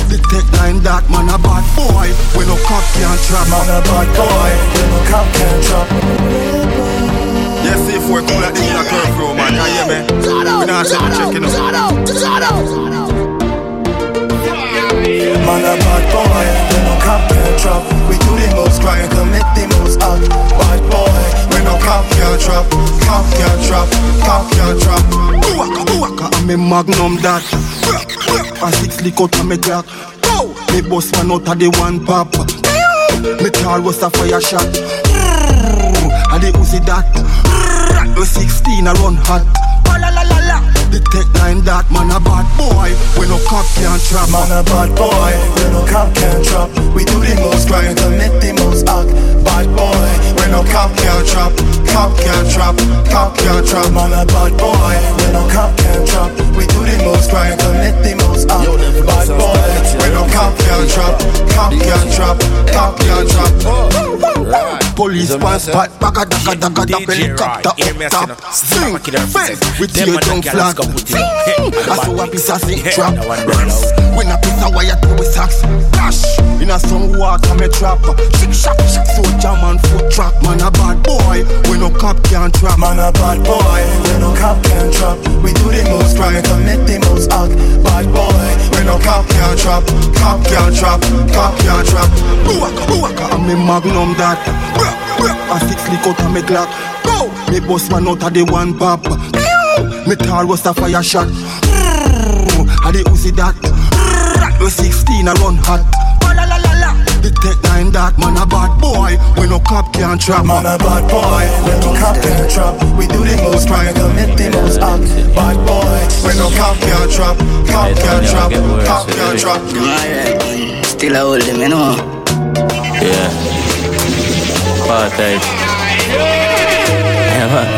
The tech nine that man a bad boy. We no cop can't trap. Man a bad boy, we no cop can't trap. Yes, if we're cool at the inner curfew, man. You hear me? We not say no checking up. Man a bad boy, we no cop can't trap. We do the most crime, commit the most act. Bad boy, we no cop can't trap. Cop can't trap, cop can't trap. Buwaka, buwaka, I'm a magnum that. As it lick out of me clock. Me boss man out of the one pop. Me tar was a fire shot. And the Uzi that. 16 a run hot. The tech nine that man a bad boy. We no cop can't trap. Man a bad boy, we no cop can't trap. We do the most crime, commit the most act. Bad boy, we no cop can't trap. Cop can't trap, cop can't trap. Man a bad boy, we no cop can't trap. We do the most crime, commit the most act. Bad boy, we no cop can't trap. Cop can't trap, cop can't trap. Police pass pat back a daka daka daka helicopter up top. Sing, fence with tear down flag. I saw a piece of zinc trap. When a piece of wire to the socks. Dash in a some water me trap. Six shot shot soldier man foot trap. Man a bad boy. We no cop can't trap. Man a bad boy, we no cop can't trap. We do the most crime, commit the most act. Bad boy, we no cop can't trap. Cop can't trap, cop can't trap. Buwaka, buwaka, I'm a magnum that. A six lick out of me clock. Go! Me boss man out of the one pop. Me tar was a fire shot. And the Uzi that. The 16 a run hot. The tech nine that man a bad boy. We no cop can't trap. Man a bad boy, we no cop can't trap. We do the most crime, commit the most act. Bad boy, we no cop can't trap. Cop can't trap, cop can't trap. Alright, still a hold him, you know. Yeah. Apartheid. Yeah, man.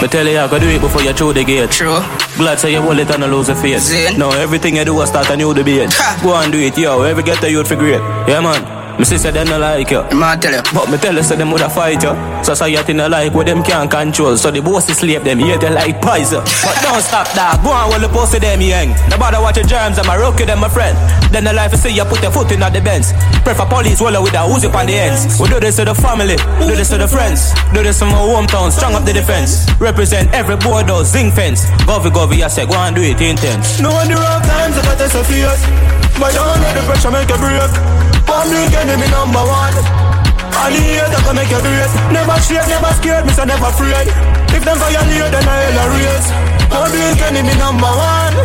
Me tell you, I gotta do it before you throw the gate. True. Glad say you hold it and not lose a face. Zin. No, everything you do I start a new debate. Go and do it, yo. Every get the youth for great. Yeah, man. Me sister them not like you. Ma tell you. But me tell you, say them woulda fight you. Society not like what them can't control. So the boss is slave them, hate you like poison. But don't stop that. Go on, well the post them young. Nobody watch your germs, I'm a rock them, my friend. Then the life is see you put your foot in at the bench. Prefer police, well with a Uzi on the ends. We do this to the family, do this to the friends. Do this in my hometown, strong up the defense. Represent every border, zinc fence. Govy, govy, I say, go and do it intense. No one the wrong times if I test a fierce But don't let the pressure make a break Public enemy number one And the hater can make you great. Never shake, never scared, me so never afraid. If them violate, then I hell a race. Public enemy number one.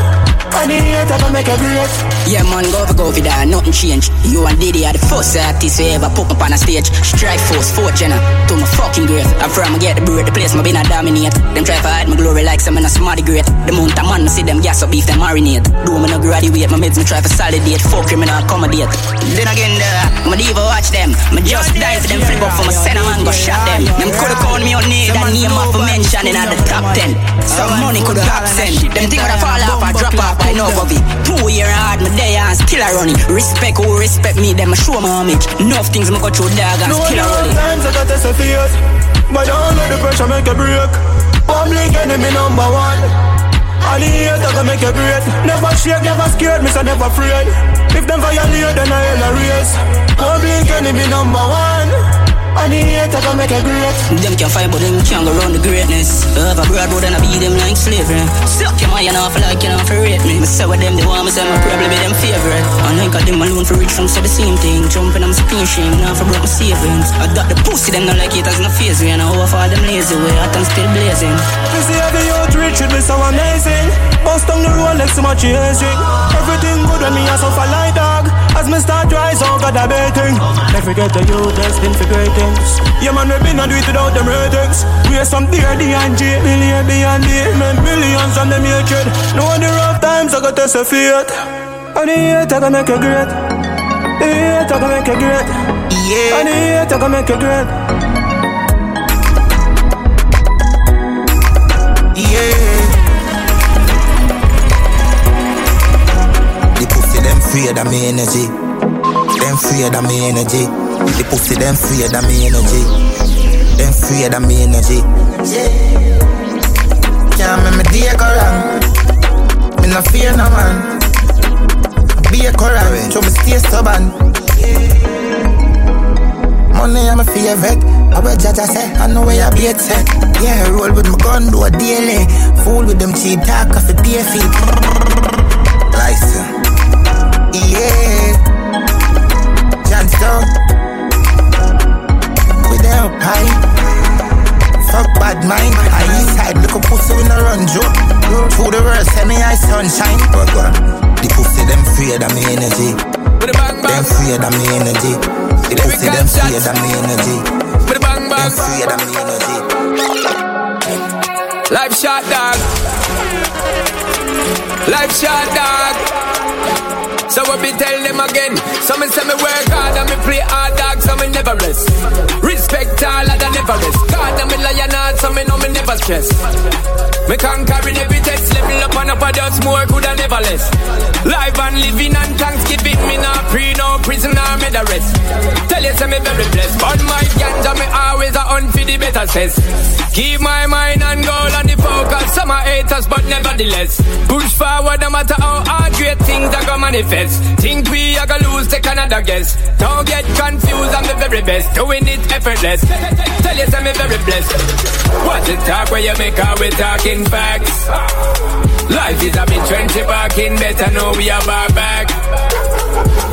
And the hater can make you great. Yeah, man, go for go for that, nothing change. You and Diddy are the first artists who ever put up on a stage. Strike force, fourth general, to my fucking grave. I'm from get the bread, the place my been a dominate. Them try to hide my glory like some in a smarty great. The of man, see them gas up beef, them marinate. Do me no graduate, my meds me try for solidate. Fuck criminal accommodate. Then again, uh, my diva watch them. My just die for them flip up for my center man, go shot them. Them coulda called me on need and name off for mentioning at the top ten. Some money could have sent. Them think would fall off, I drop off, I know it. Two year hard, my day and still I running. Respect who respect me, them show my homage. Enough things me go through dog and No still other rolling. times I got say fear But don't let the pressure make you break. Public enemy number one. And the hater can make you great. Never shake, never scared, me so never afraid. If them violate, then I hell a race. Public enemy number one And the hater can make you great Them can fight, but them can't go round the greatness. Have a broad road and I beat them like slavery. Suck your know, for like you know, for rate me. Me say what them they want, me say my probably be them favorite. And I got them alone for rich from say the same thing. Jumping, I'm spin shame, now for broke my savings. I got the pussy, them not like it as no phase me. And I over all them lazy way, hot and still blazing. See how the youth rich with me so amazing Bust down the Rolex so much chasing Everything good when me a suffer like dog As me start rise out got a baiting Never forget the youth destined for great things Yeah man we been a do it without them ratings. We are some dear D and J Million beyond the man Millions from them hatred No the rough times I got to say fear And the hate I can make you great. The hate I can make you great. Yeah. And the hate I can make you great. Yeah. Afraid of me energy. Them afraid of me energy. The pussy them afraid of me energy. Them afraid of me energy. Can't make me day go wrong. Me no fear no man. Be a correct, so me stay stubborn. Money I'm a favorite. I will judge I say, I know where I be at set. Yeah, roll with my gun, do a daily. Fool with them cheap talk off the pay fee. License. Johnstone. With them high. Fuck bad mind. I east side, look a pussy in a run joke. Through the world, send me eye sunshine. But God, The pussy them afraid of me energy. Them afraid of me energy. The pussy them afraid of me energy. Them afraid of me energy. Life shot dog. Life shot dog. So I be tell them again. Some me say me work hard and me play hard dog, so me never rest. Respect all and I never rest. God and me lion hard, so me know me never stress. Me conquering every test, level up and up, I just more could I never less. Live and living and Thanksgiving, me not free, no prison or me the rest. Tell you say me very blessed, but my ganja me always a hunt for the better sense. Keep my mind and goal on the focus. Some are haters, but nevertheless. Push forward no matter how hard great things are gonna manifest. Think we are gonna lose, take another guess. Don't get confused, I'm the very best. Doing it effortless. Tell you, I'm very blessed. What's the talk where you make our we talking facts? Life is a bit trendy parking, better know we our back.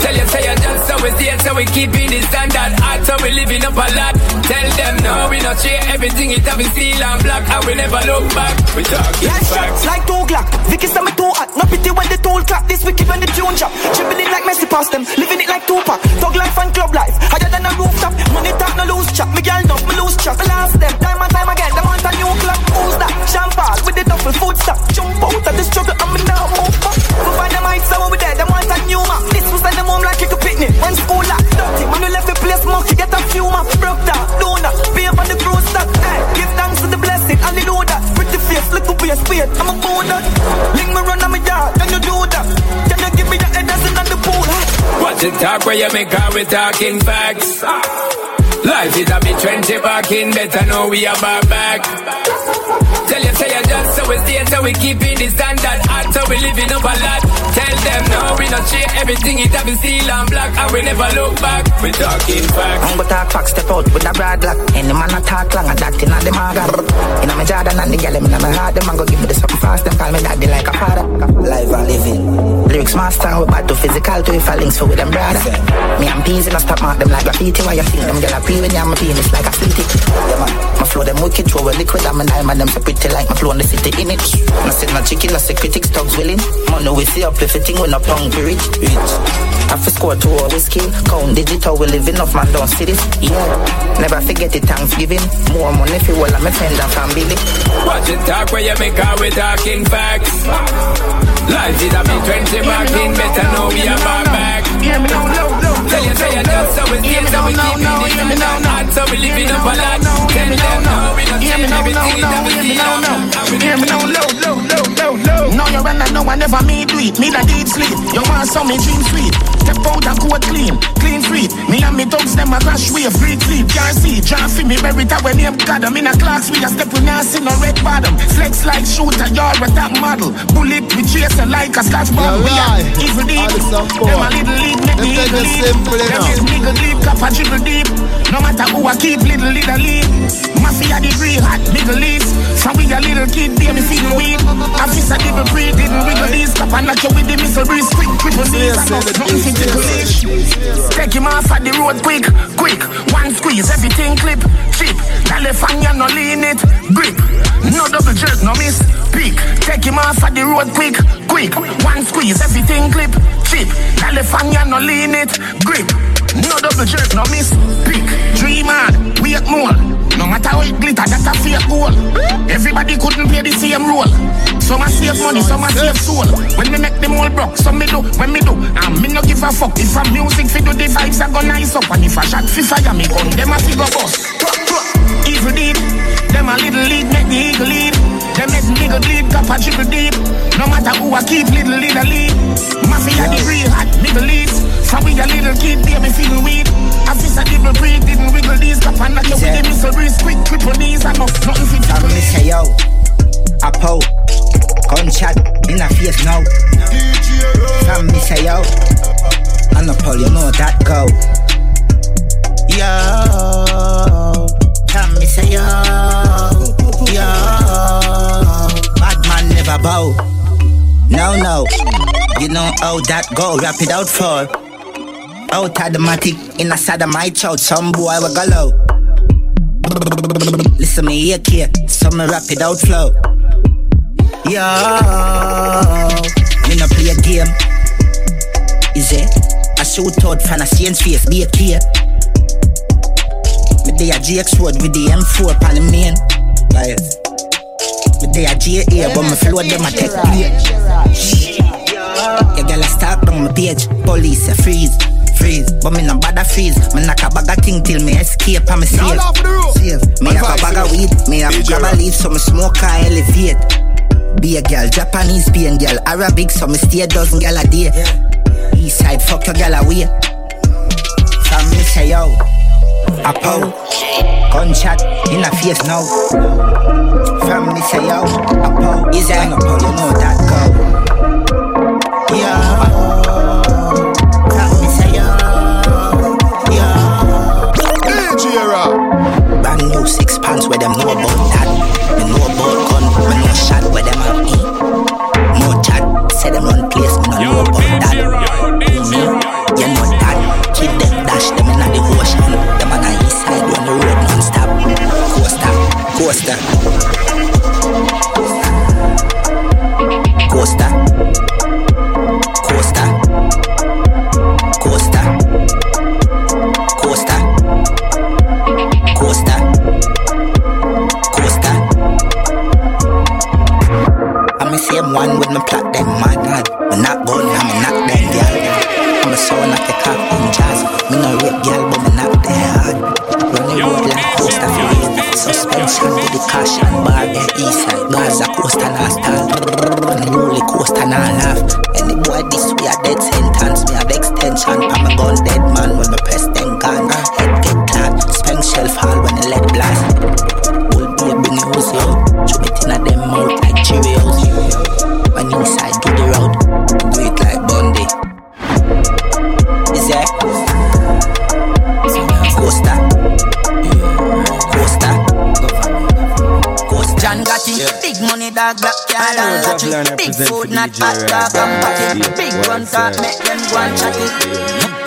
Tell you, say you just so we stay, so we keeping the standard hard, so we living up a lot. Tell them no, we not share everything, it have been steel and black, and we never look back. We talking Yeah, shots like two Glock. Vicky say me too hot. No pity when the tool clap. This wicked when the tune drop. Dribbling like Messi past them. Living it like Tupac. Dog life and club life. Higher than a rooftop. Money talk no loose chop. Me girl enough, me lose track. Last them. Time and time again. Them want a new clock. Who's that? Champagne with the duffel food stop. Jump out of the struggle. I'm now move back. We find them heights so we there. Speed. I'm a bonus. Link me run on my yard. Can you do that? Can you give me your head as in the pool? What's the talk where you make our we talking facts? Life is a bit trendy parking, better know we have our back. Tell you, say you just so we stay, so we keeping the standard hard, so we living up a lot. Tell them no, we not share everything, it have been steel and black, and we never look back. We talking facts. I'm go talk facts, step out with a broad block. Any man a talk long, a that in the maga. In a my Jordan and the gal, in a my heart, them man go give me the something fast, them call me daddy like a father. Live and living. Lyrics master, we bad to physical to if I links for with them brother. Me and peas in a stop mark them like graffiti. Why you think them girl a pee when am a penis like a fleety? Yeah man, my flow them wicked, throw a liquid. I'm a diamond, them so pretty like my flow in the city in it. No sit no chicken, no say critics, dogs willing. Money we see up if you think we no punk be rich. Rich. I fi score two a whiskey, count digital, we live enough man don't see this. Yeah, never forget it Thanksgiving. More money fi all of my friends and family. Watch it talk where you make out we talking facts. Life is a bit 20 back in, better know we are back back. Hear me now, low, low, Tell you say you just so we so now, we no, keep no, it me now, no. so we living up a. Hear me now, no. we don't Hear me change now, no, everything that no. we see now, no. now. Hear me now, low, low, low, low, low. No, you run and no one never me do it. Me that did sleep. You want some me dream sweet. Step out and coat clean, clean sweet. Me and me dogs them a crash wave, free sleep. Can't see, can't feel me that when name God. I'm in a class we a step with see no red bottom. Flex like shooter, you're a top model. Bullet we chase like a scotch bomb. We are evil deep. Them a little lead, make me evil lead. Them is nigga deep, cap a dribble deep. No matter who I keep, little little lead. Mafia degree, hot nigga leads. From we a little kid, baby feeling weed. Officer didn't breathe, didn't wiggle these. Cap and knock you with the missile breeze. Quick, triple D's. I know nothing fit ticklish. Take him off at the road quick, quick. One squeeze, everything clip, chip. California no lean it, grip. No double jerk, no miss, peak. Take him off at the road quick, quick. One squeeze, everything clip, chip. California no lean it, grip. No double jerk, no miss, peak. Dream hard, wait more. No matter how it glitter, that's a fake goal. Everybody couldn't play the same role. Some a save money, some a save soul. When me make them all broke, some me do, when me do. And me no give a fuck if a music fi do the vibes I go nice up. And if a shot fi fire me gun, them a fi go bust. Evil deed, them a little lead, make the eagle lead. Them make nigga bleed, a dribble deep. No matter who I keep, little lead a lead. Mafia degree, hot nigga leads. From we a little kid, baby feeling weed. Officer didn't breathe, didn't wiggle these. And knock you with the breeze. Quick, triple knees, and nothing fit me say yo, a po, gunshot in a face now. From me say yo, and a pull, you know that go. Yo, from me say yo, yo, never bow. No, no, you know how that go. Wrap it out for. Out automatic in a side of my chow. Some boy will go low. Listen me here, kid. So me rap it out flow. Yo, me no play a game. Is it? I shoot out from a Saint's face, be a kid. Me day a GX road with the M4 pan the main. Me day a GA, but me flow them a take play. Your girl a stalk down my page. Police a freeze, freeze. But me no bother freeze. Me knock a bag of thing till me escape and me safe. Safe. Me have a bag of weed. Me have grab a leaf so me smoke and elevate. Be a girl, Japanese, be a girl, Arabic, so me stay a dozen girl a day. East side, fuck your girl away. From me say yo, a pow, gunshot in a face now. Me say yo, a pow, is a no pow, you know that go. Yeah. me say yo, yo. Brand new six pants where them know about that. Me know about gun, me know shot where them have Costa. Not hot dog and patty. Big gun talk, make them go and chat it.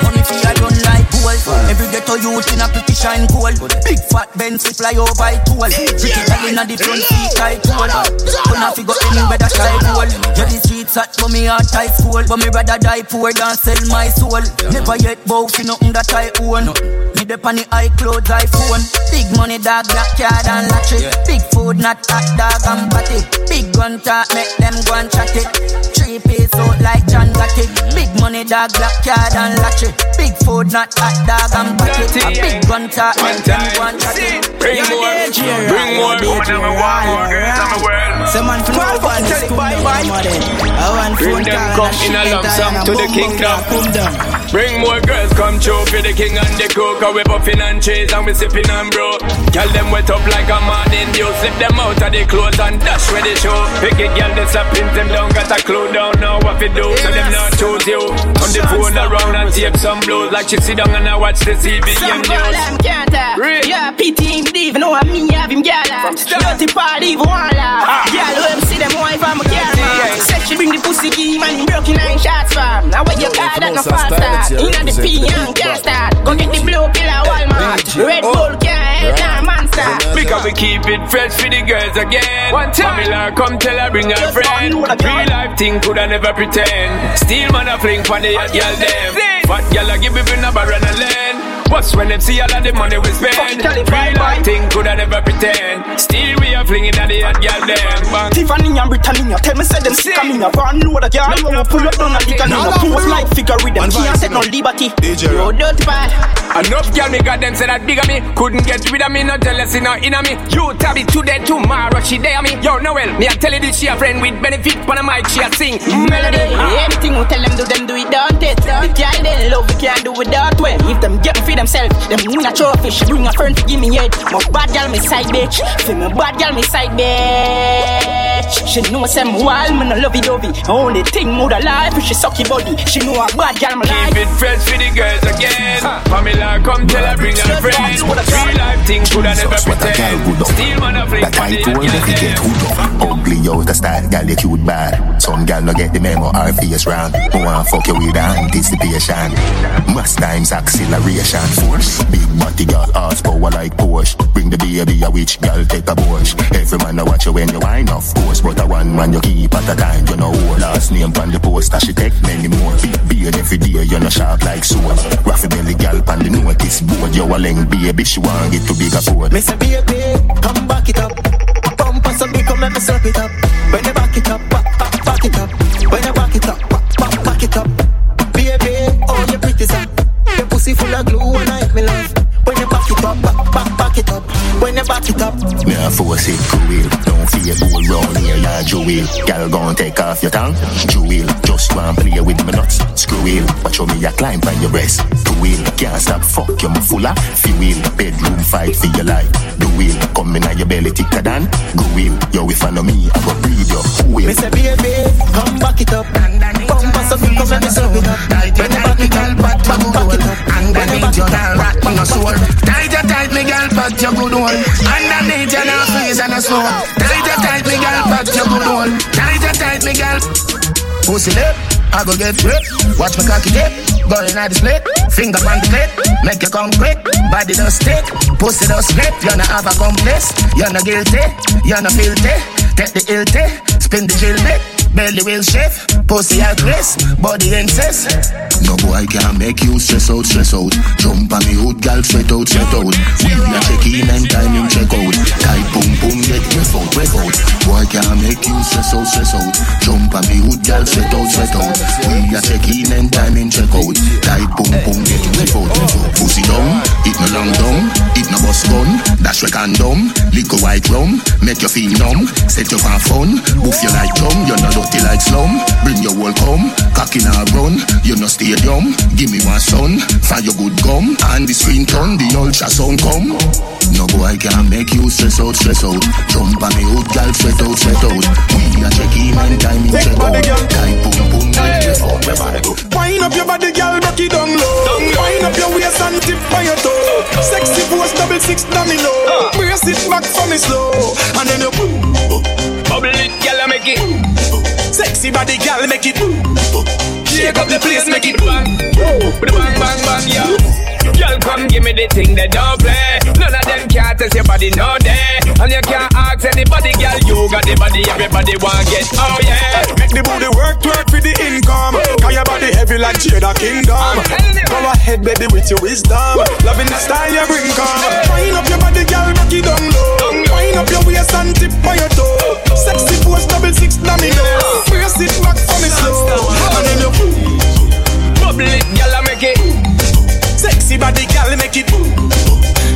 Money for your run like gold. Every ghetto youth in a pretty shine gold. Big fat Benz fly over by tool. Pretty girl inna the front seat tight tool. Gonna figure any better shy goal. Yeah, the streets hot but me heart tight full. But me rather die poor than sell my soul. Never yet bow for nothing that I own. Me dep on the high clothes iPhone. Big money dog, black card and lottery. Big food, not hot dog and patty. Big gun talk, make them go and chat it. Three piece out like John Gotti. Big money dog, black card and lottery. Big food, not hot dog and patty. A big gun talk, make them go and chat it. Bring more, bring more, woman, I'm a wild more girls, I'm a world. Some man from Twelve over fucking this tell it, bye, bye. I want Bring them come in a lump sum to the kingdom. Bring more girls come through for the king and the cook. Cause we puffing and cheese and we sipping and bro. Girl them wet up like a morning dew. Slip them out of the clothes and dash where they show. Pick it girl this up in them down. Got a clue down know what to do. So them not choose you. On the phone around and tape some blues. Like she sit down and I watch the CBN Some news. them can't uh, talk. Yeah, pity him, Dave, know what me have him gala. Uh, dirty party, even one laugh. Girl, who see them wife, I'm a camera. Said she bring the pussy key, man, he broke in nine shots from. Now what you call that, no fast start. Inna the P, young can't start. Go get the blue killer, Walmart. Red Bull, can't help, nah, monster. Because we keep it fresh for the girls again. One time. Pamela come tell her bring her friend. Real life thing coulda never pretend. Still man a fling for the hot girl them. Fat girl a give it in a barren and land. What's when them see all of the money we spend? Real life thing coulda never pretend. Still we a flinging at the hot girl them. Bang. Tiffany and Britannia Tell me say them sick of me. A van load a girl You wanna pull up down a dick And you pose like figure with them Can't take no liberty. Yo, dirty bad Enough girl me got them say that bigger me. Couldn't get rid of me, no jealousy, no inner me. You tab it today, tomorrow she dare me. Yo, Noel, me I tell you this she a friend with benefit. Pan a mic she a sing. Melody. Ah. Anything we tell them do them do it don't it? The girl they love we can't do without way If them get for themselves. Them win a trophy She bring a friend to give me head. My bad girl me side bitch. For me bad girl me side bitch. She know some wall me no lovey dovey. Only thing more alive is she suck your body. She know a bad girl me like. Keep it fresh for the girls again. Pamela come tell her bring her friend Real life thing coulda never pretend. Still man a fling That for I the told hot to get girl hood up. Ugly out the style, gal you cute bad. Some gal no get the memo, her face round. Me want fuck you with anticipation? Mass times acceleration Force. Big body gal, horsepower like Porsche. Bring the baby a witch gal, take a Porsche. Every man a watch you when you wine of course. But a one man you keep at a time, you know Last name on the poster, she take many more. Big beard every day, you know sharp like sword. Raffy belly gal pan the notice board. You a leng baby, she want get to bigger board Me say baby, come back it up. Bump us up, come let me slap it up. When you back it up, it up. Up. Me a force it cruel Don't fear go round here like jewel Gal gon' take off your tongue Jewel Just want play with me nuts. Screw wheel Watch how me a climb on your breast. Two wheel Can't stop fuck you me full of. Fuel Bedroom fight for your life. Do wheel Come in your belly thicker than. Go wheel Yo if I know me I go breed you Who will. Me say baby, come back it up. Bump us up, come me slap it up. When you back it up, back, back, back it up. Underneath your girl, rock me no soul. Tight your tight, me girl, pat your good one. Underneath your no freeze and a snow. Tight your tight, me girl, pat your good one. Tight your tight, me girl. Pussy lip, I go get grip. Watch me cocky dip. Going at the split, finger on the clip. Make you come quick, body don't stick. Pussy don't split. You no have a complice. You no guilty, you no filthy. Take the ill spin the drill bit. Belly will shift, pussy at risk, body incest. No boy can make you stress out, stress out. Jump on me hood, gal, sweat out, sweat out. We a check in and time him check out. Tight boom boom, get ref out, ref out. Boy can make you stress out, stress out. Jump on me hood, gal, sweat out, sweat out. We a check in and time him check out. Tight boom boom, get ref out, ref out. Pussy down, it no long down, it no bust gun. Dash we condom, liquor white rum, make you feel numb. Set you for fun, boof you like drum, you're no dirty like slum. Bring your whole come, cocky now run, you no stadium. Give me one son, find your good gum, and the screen turn, the ultrasound come. No boy can make you stress out, stress out. Jump on me hood, gal, sweat out, sweat out. We a check in and time in check out. Tight boom boom, get ref out, ref out, go. Wind up your body, girl, rock it down low. Wind up your waist and tip by your toe. Sexy pose, double six domino. Ah. Brace it back for me slow, and then you boom. Bubble it, girl, make it. Sexy body, girl, make it. Shake up the place, make it bang, bang, bang, bang, yeah. Girl, come give me the thing they don't play. None of them can't test your body no day. And you can't ask anybody, girl. You got the body, everybody want get. Oh yeah. Make the booty work, work for the income. Cause your body heavy like Cheddar Kingdom. Go ahead, baby, with your wisdom. Loving the style you bring, come. Wind up your body, girl, knock it down low. Wind up your waist and tip by your toe. Sexy pose, double six domino. Brace it back for me slow. And then you bubble it, I make it. Sexy body, girl, make it.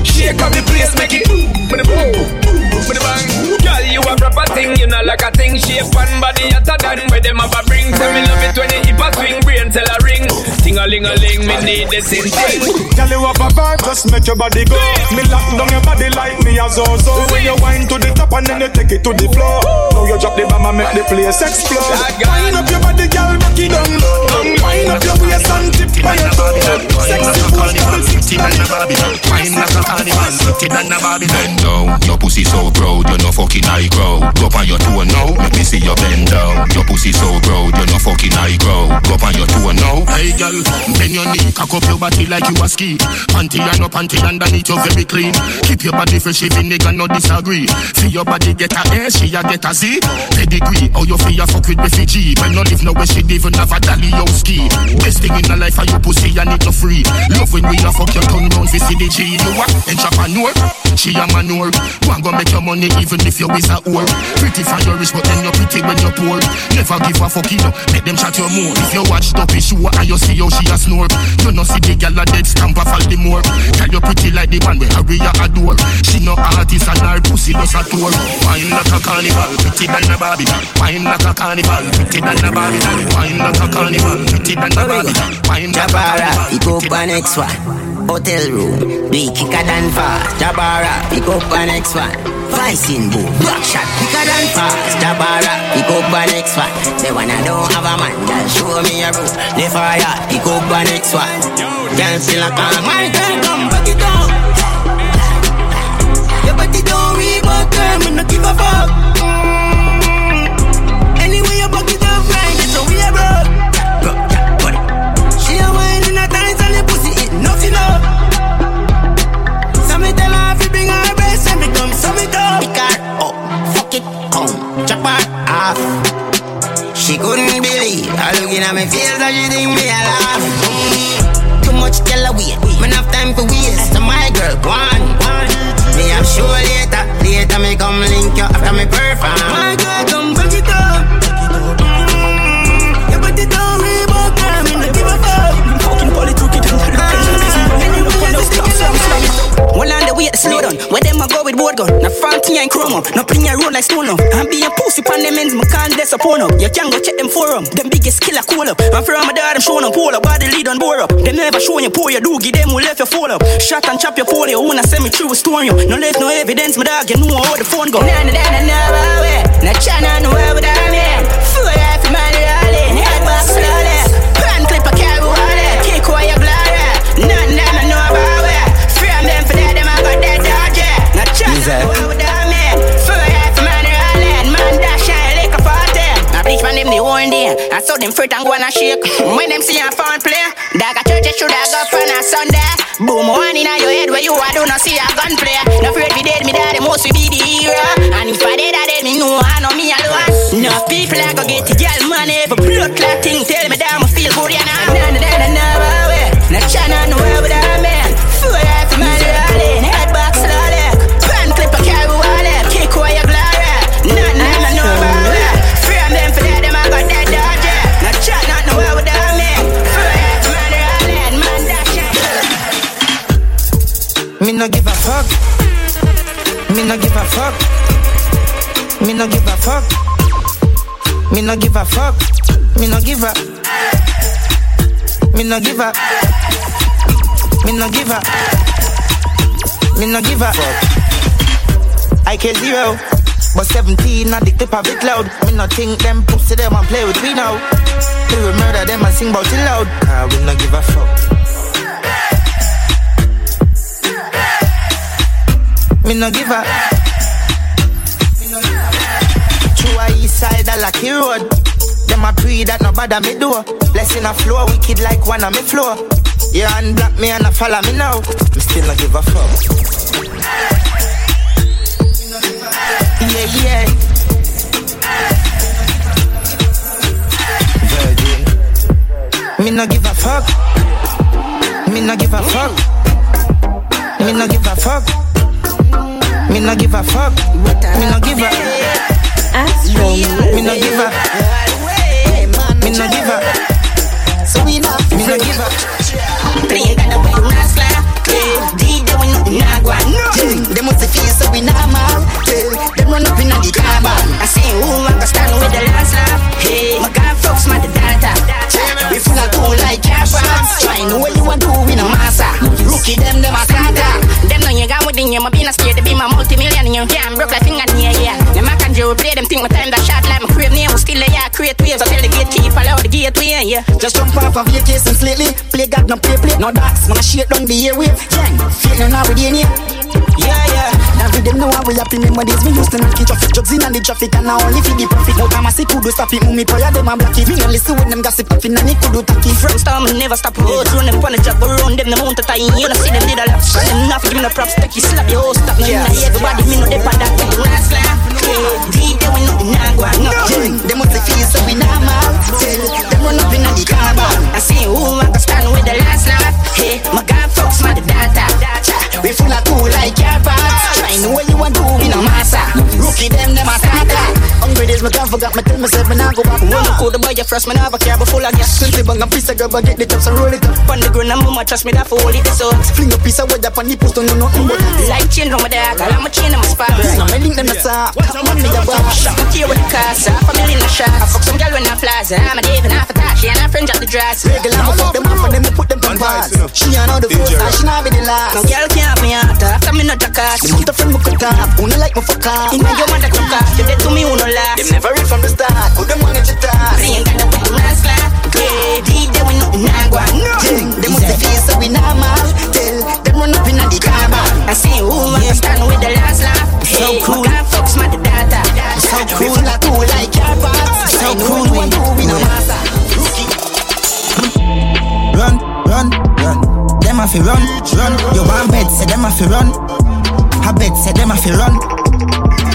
Shake up the place, make it. Girl, you a proper thing, you know like a thing. Shape one body hotter than where them have a bring. So me love it when you hip a swing, brain tell a ring. Ting a ling a ling, me need this in thing. Girl, you have a vibe, just make your body go. Me lock down your body like me as also. When you wind to the top and then you take it to the floor. Now you drop the bomb and make the place explode. Wind up your body, girl, rock it down low. Wind up your waist and tip by your toe. Sexy push, double six, than a Babylon. Wind like a carnival, than a Babylon. Bend down, your pussy so proud, you're no fucking high grow. Go on your toe now, let me see your bend down. Your pussy so proud, you're no fucking high grow. Go on your toe now. Hey girl, bend your knee, cock up your body like you a ski. Panty and no panty underneath you very clean. Keep your body fresh if nigga no disagree. See your body get a A, she a get a Z. Pedigree, how you feel fuck with refugee. When no live nowhere, she even have a dolly ski. Best thing in the life are your pussy and it no free. Love when we a fuck your tongue round fi see the G. You a entrepreneur, she a manure. One go make your money even if you is a whore. Pretty for your rich, but then you're pretty when you're poor. Never give a fuck, you know. Make them chat you more. If you watch Duppy show and you see how she a snore. You know see the gal a dead stamp of all the more. Tell you pretty like the man where Harry a adore. She no artist and her pussy just a tour. Wine like a carnival, pretty than a Barbie. Wine like a carnival, pretty than a Barbie. Wine like a carnival, pretty than a Barbie. Wine like a carnival. Jabara, pick up an next one. Hotel room, it kicker than fast. Jabara, pick up an next one. Vice in boom, back shot, quicker than fast. Jabara, pick up an next one. When I don't have a man, then show me a room. The fire, pick up an next one. Can't feel like a man, girl, come back it up. Your body don't but girl, me no give a fuck. Come, chop her off. She couldn't believe I looking at me face and she think me a laugh. Mm. Too much her wait, me have time for waste. So my girl, one, me I'm sure later, later me come link you after me perform. My girl, come back it up. Well on the slow down Where them a go with board gun Na Frankie and chrome up No pling your road like stone up And be a pussy pan them ends Me can't disappoint up You can go check them forum Them biggest killer cool up And from my dad them showing them pull up Body lead on bore up Them never show you pour you do Give them who left you fall up Shot and chop your polio Wanna send me through a storm you No left no evidence My dog you know how the phone go Nah nah nah nah nah way Nah chana no way with that man Full life man darling Head back slowly Pan Exactly. with that man. Full man, rolling. Man, party. Now bleach man, them the day. I saw them fruit and go and a shake. When them see a phone play, dog a church, should have go for a Sunday. Boom, one in your head where you are, do not see a gun play. No afraid we dead, me daddy must be the hero. And if I dead, I dead, me know I know me alone. No people I go get the girl money. A blood clot thing tell me that I'ma feel good, yeah, nah, nah, nah, nah, nah, nah, way. Now China fuck. Me no give a fuck. Me no give a fuck. Me no give a. Me no give a. Me no give a. Me no give a. I care zero. But 17, I dick the of it loud. Me no think them pussy them and play with me now. We will murder them and sing about it loud. Ah, we no give a fuck. Me no give a. Side a lucky road. Them a pre that no bother me do. Blessing a flow, wicked like one on me floor. Yeah, and black me and I follow me now. Me still not give a fuck. Yeah, yeah. Virgin. Me no give a fuck. Me no give a fuck. Me no give a fuck. Me no give a fuck. Me no give a. Astro. Me no give a. Me no give a. So we not. Me no give a. Play that the way you not slap. DJ when nothing not go on. Them must feel so we not mal. Them run up in the carbon. I say who I can stand with the last laugh. Hey, my God folks my the data. We full of cool like cappers. Try know what you want to win a massa. Rookie them them a scatter. Them know you got within you. My be not scared to be my multi-millionaire. You can't broke like finger near yeah. Them I can do play them think my time that shot like my crib name was still a yeah. Create waves. I tell the gatekeeper allow the gateway yeah. Just jump off of your cases lately. Play God, no play play. No dots, man, I shake down the airwave. Gang, feeling now with the yeah. Yeah. Now with them know how we happy memories. Me used to not keep traffic drugs in and the traffic and now only for the profit. Now time I see kudu stop it, mummy prayer them a block it. Me no listen when them gossip up in and it kudu tacky. From storm, me never stop roads. Run them on the job, around them, the mountain time. You know, see them did a lap. Them not give me no props, take you slap your oh, host stop. Yeah. Everybody, me know they pan that. Last. Deep down, we know we not. No. Them must feel so we not mal. Tell them run up in the carbon. I see who I can stand with the last laugh. Hey, my God, folks, my data. We full of cool like your parts. Try know what you want to do, we no massa. Rookie them, them a starter. Hungry days, me can't forget, me tell myself, me not go back. When I call the boy, your first, me never care, but full of gas. Twenty bang a piece of grab, I get the tops and roll it up. On the ground, I'm mama, trust me, that for hold it, so. Fling a piece of wood up on the post, don't know nothing but Like chain on my dog, I'm a chain on my spot. Now me link them the top, man me a bar. I'm here with the casa, family in the shop. I fuck some girl when I plaza, I'm a Dave and half a Tashi, and I fringe up the dress. Regular, I'ma fuck them up and then me put them on bars. She ain't know the first, and she not be the last. No girl can't have me out, after me not a cast. The month of friend me cut off, only like me fuck off. Inna your mother come off, you dead to me, who no last. Them never read from the start, put them on your task. Bring that up with the last clap. Yeah, DJ we nothing nah go on. Them must feel so we not mal. Tell them run up inna the carbon. I see who I stand with the last laugh. So cool. God fucks my data. So cool. full of cool like your parts. So cool, what you want to do, we no we-. Rookie. Run, run, run. Them a fi run, run. You want bed, say them a fi run. Ha bed, say them fi run. Run,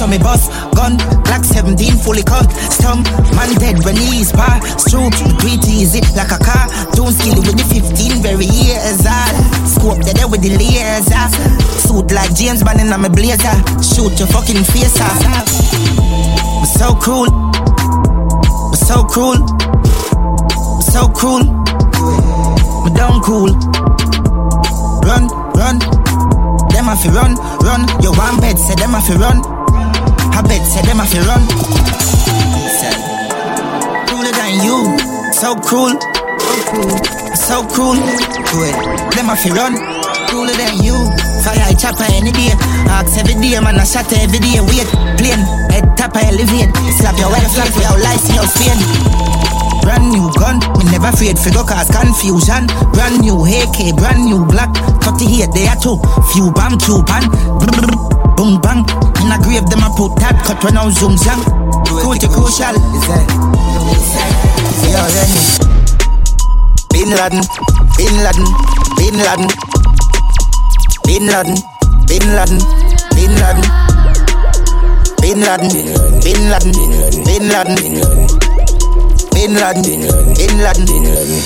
so me bust gun. Black 17 fully cut. Stump, man dead when he's par. Stroke, breathe easy like a car. Don't skill with the 15 very years old. Scope the there with the laser. Suit like James Bond in my blazer. Shoot your fucking face off. I'm so cruel. I'm so cruel. I'm so cruel. I'm down cool. Run, run. Them a fi run, run. You want bed, say them a fi run. I bet, them a fi run. Cooler than you. So cruel. So cruel. Cruel. Them a fi run. Cooler than you. Fire chopper any day. Ask every day, man. I shot every day. Wait, plane. Head top I elevate. Slap your wife for your life your Spain. Brand new gun, me never afraid fi go cause confusion. Brand new AK, brand new black. 38 there too. Few bam, two pan. Boom bang. A grave them a put that cut when I was zoom zang. Cruelty crucial. Yo, Lenny. Bin Laden, Bin Laden, Bin Laden. Bin Laden, Bin Laden, Bin Laden. Bin Laden, Bin Laden, Bin Laden. Bin Laden, Bin Laden.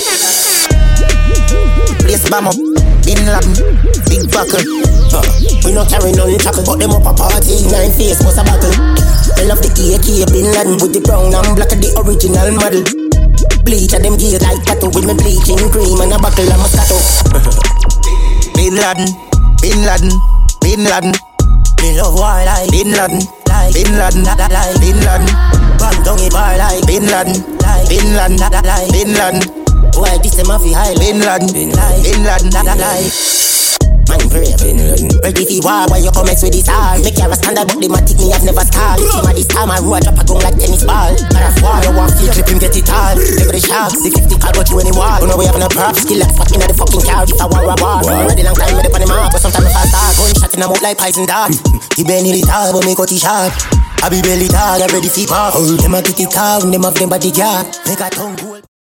Place bomb up, Bin Laden, big buckle. Uh, we not carry none tackle, but them up a party. Nine face was a battle. I love the AK Bin Laden with the brown and black of the original model. Bleach and them gear like tattoo with me bleaching cream and a buckle of Moscato. Bin Laden, Bin Laden, Bin Laden. Me love war like Bin Laden, like Bin Laden, like Bin Laden. Bang down it bar like Bin Laden, like Bin Laden, like Bin Laden. Why this them a fi high Bin Laden, Bin Laden, Bin Laden. Man brave Ready fi war Why you come mess with this hard Make your standard But the matic me have never scarred Team of this time I road drop a gun like tennis ball Para war You want feel clip him get it all Never the shark 650 card go through any wall You know we having a prop Still like fucking at the fucking car If I war a war Ready long time me the pan him up, but sometimes I start. Gunshot in a mouth like poison dart. He barely tall, but me cut it short. I be belly tall, I ready for pop. Them a kick it out, them have them body guard. Make a tongue.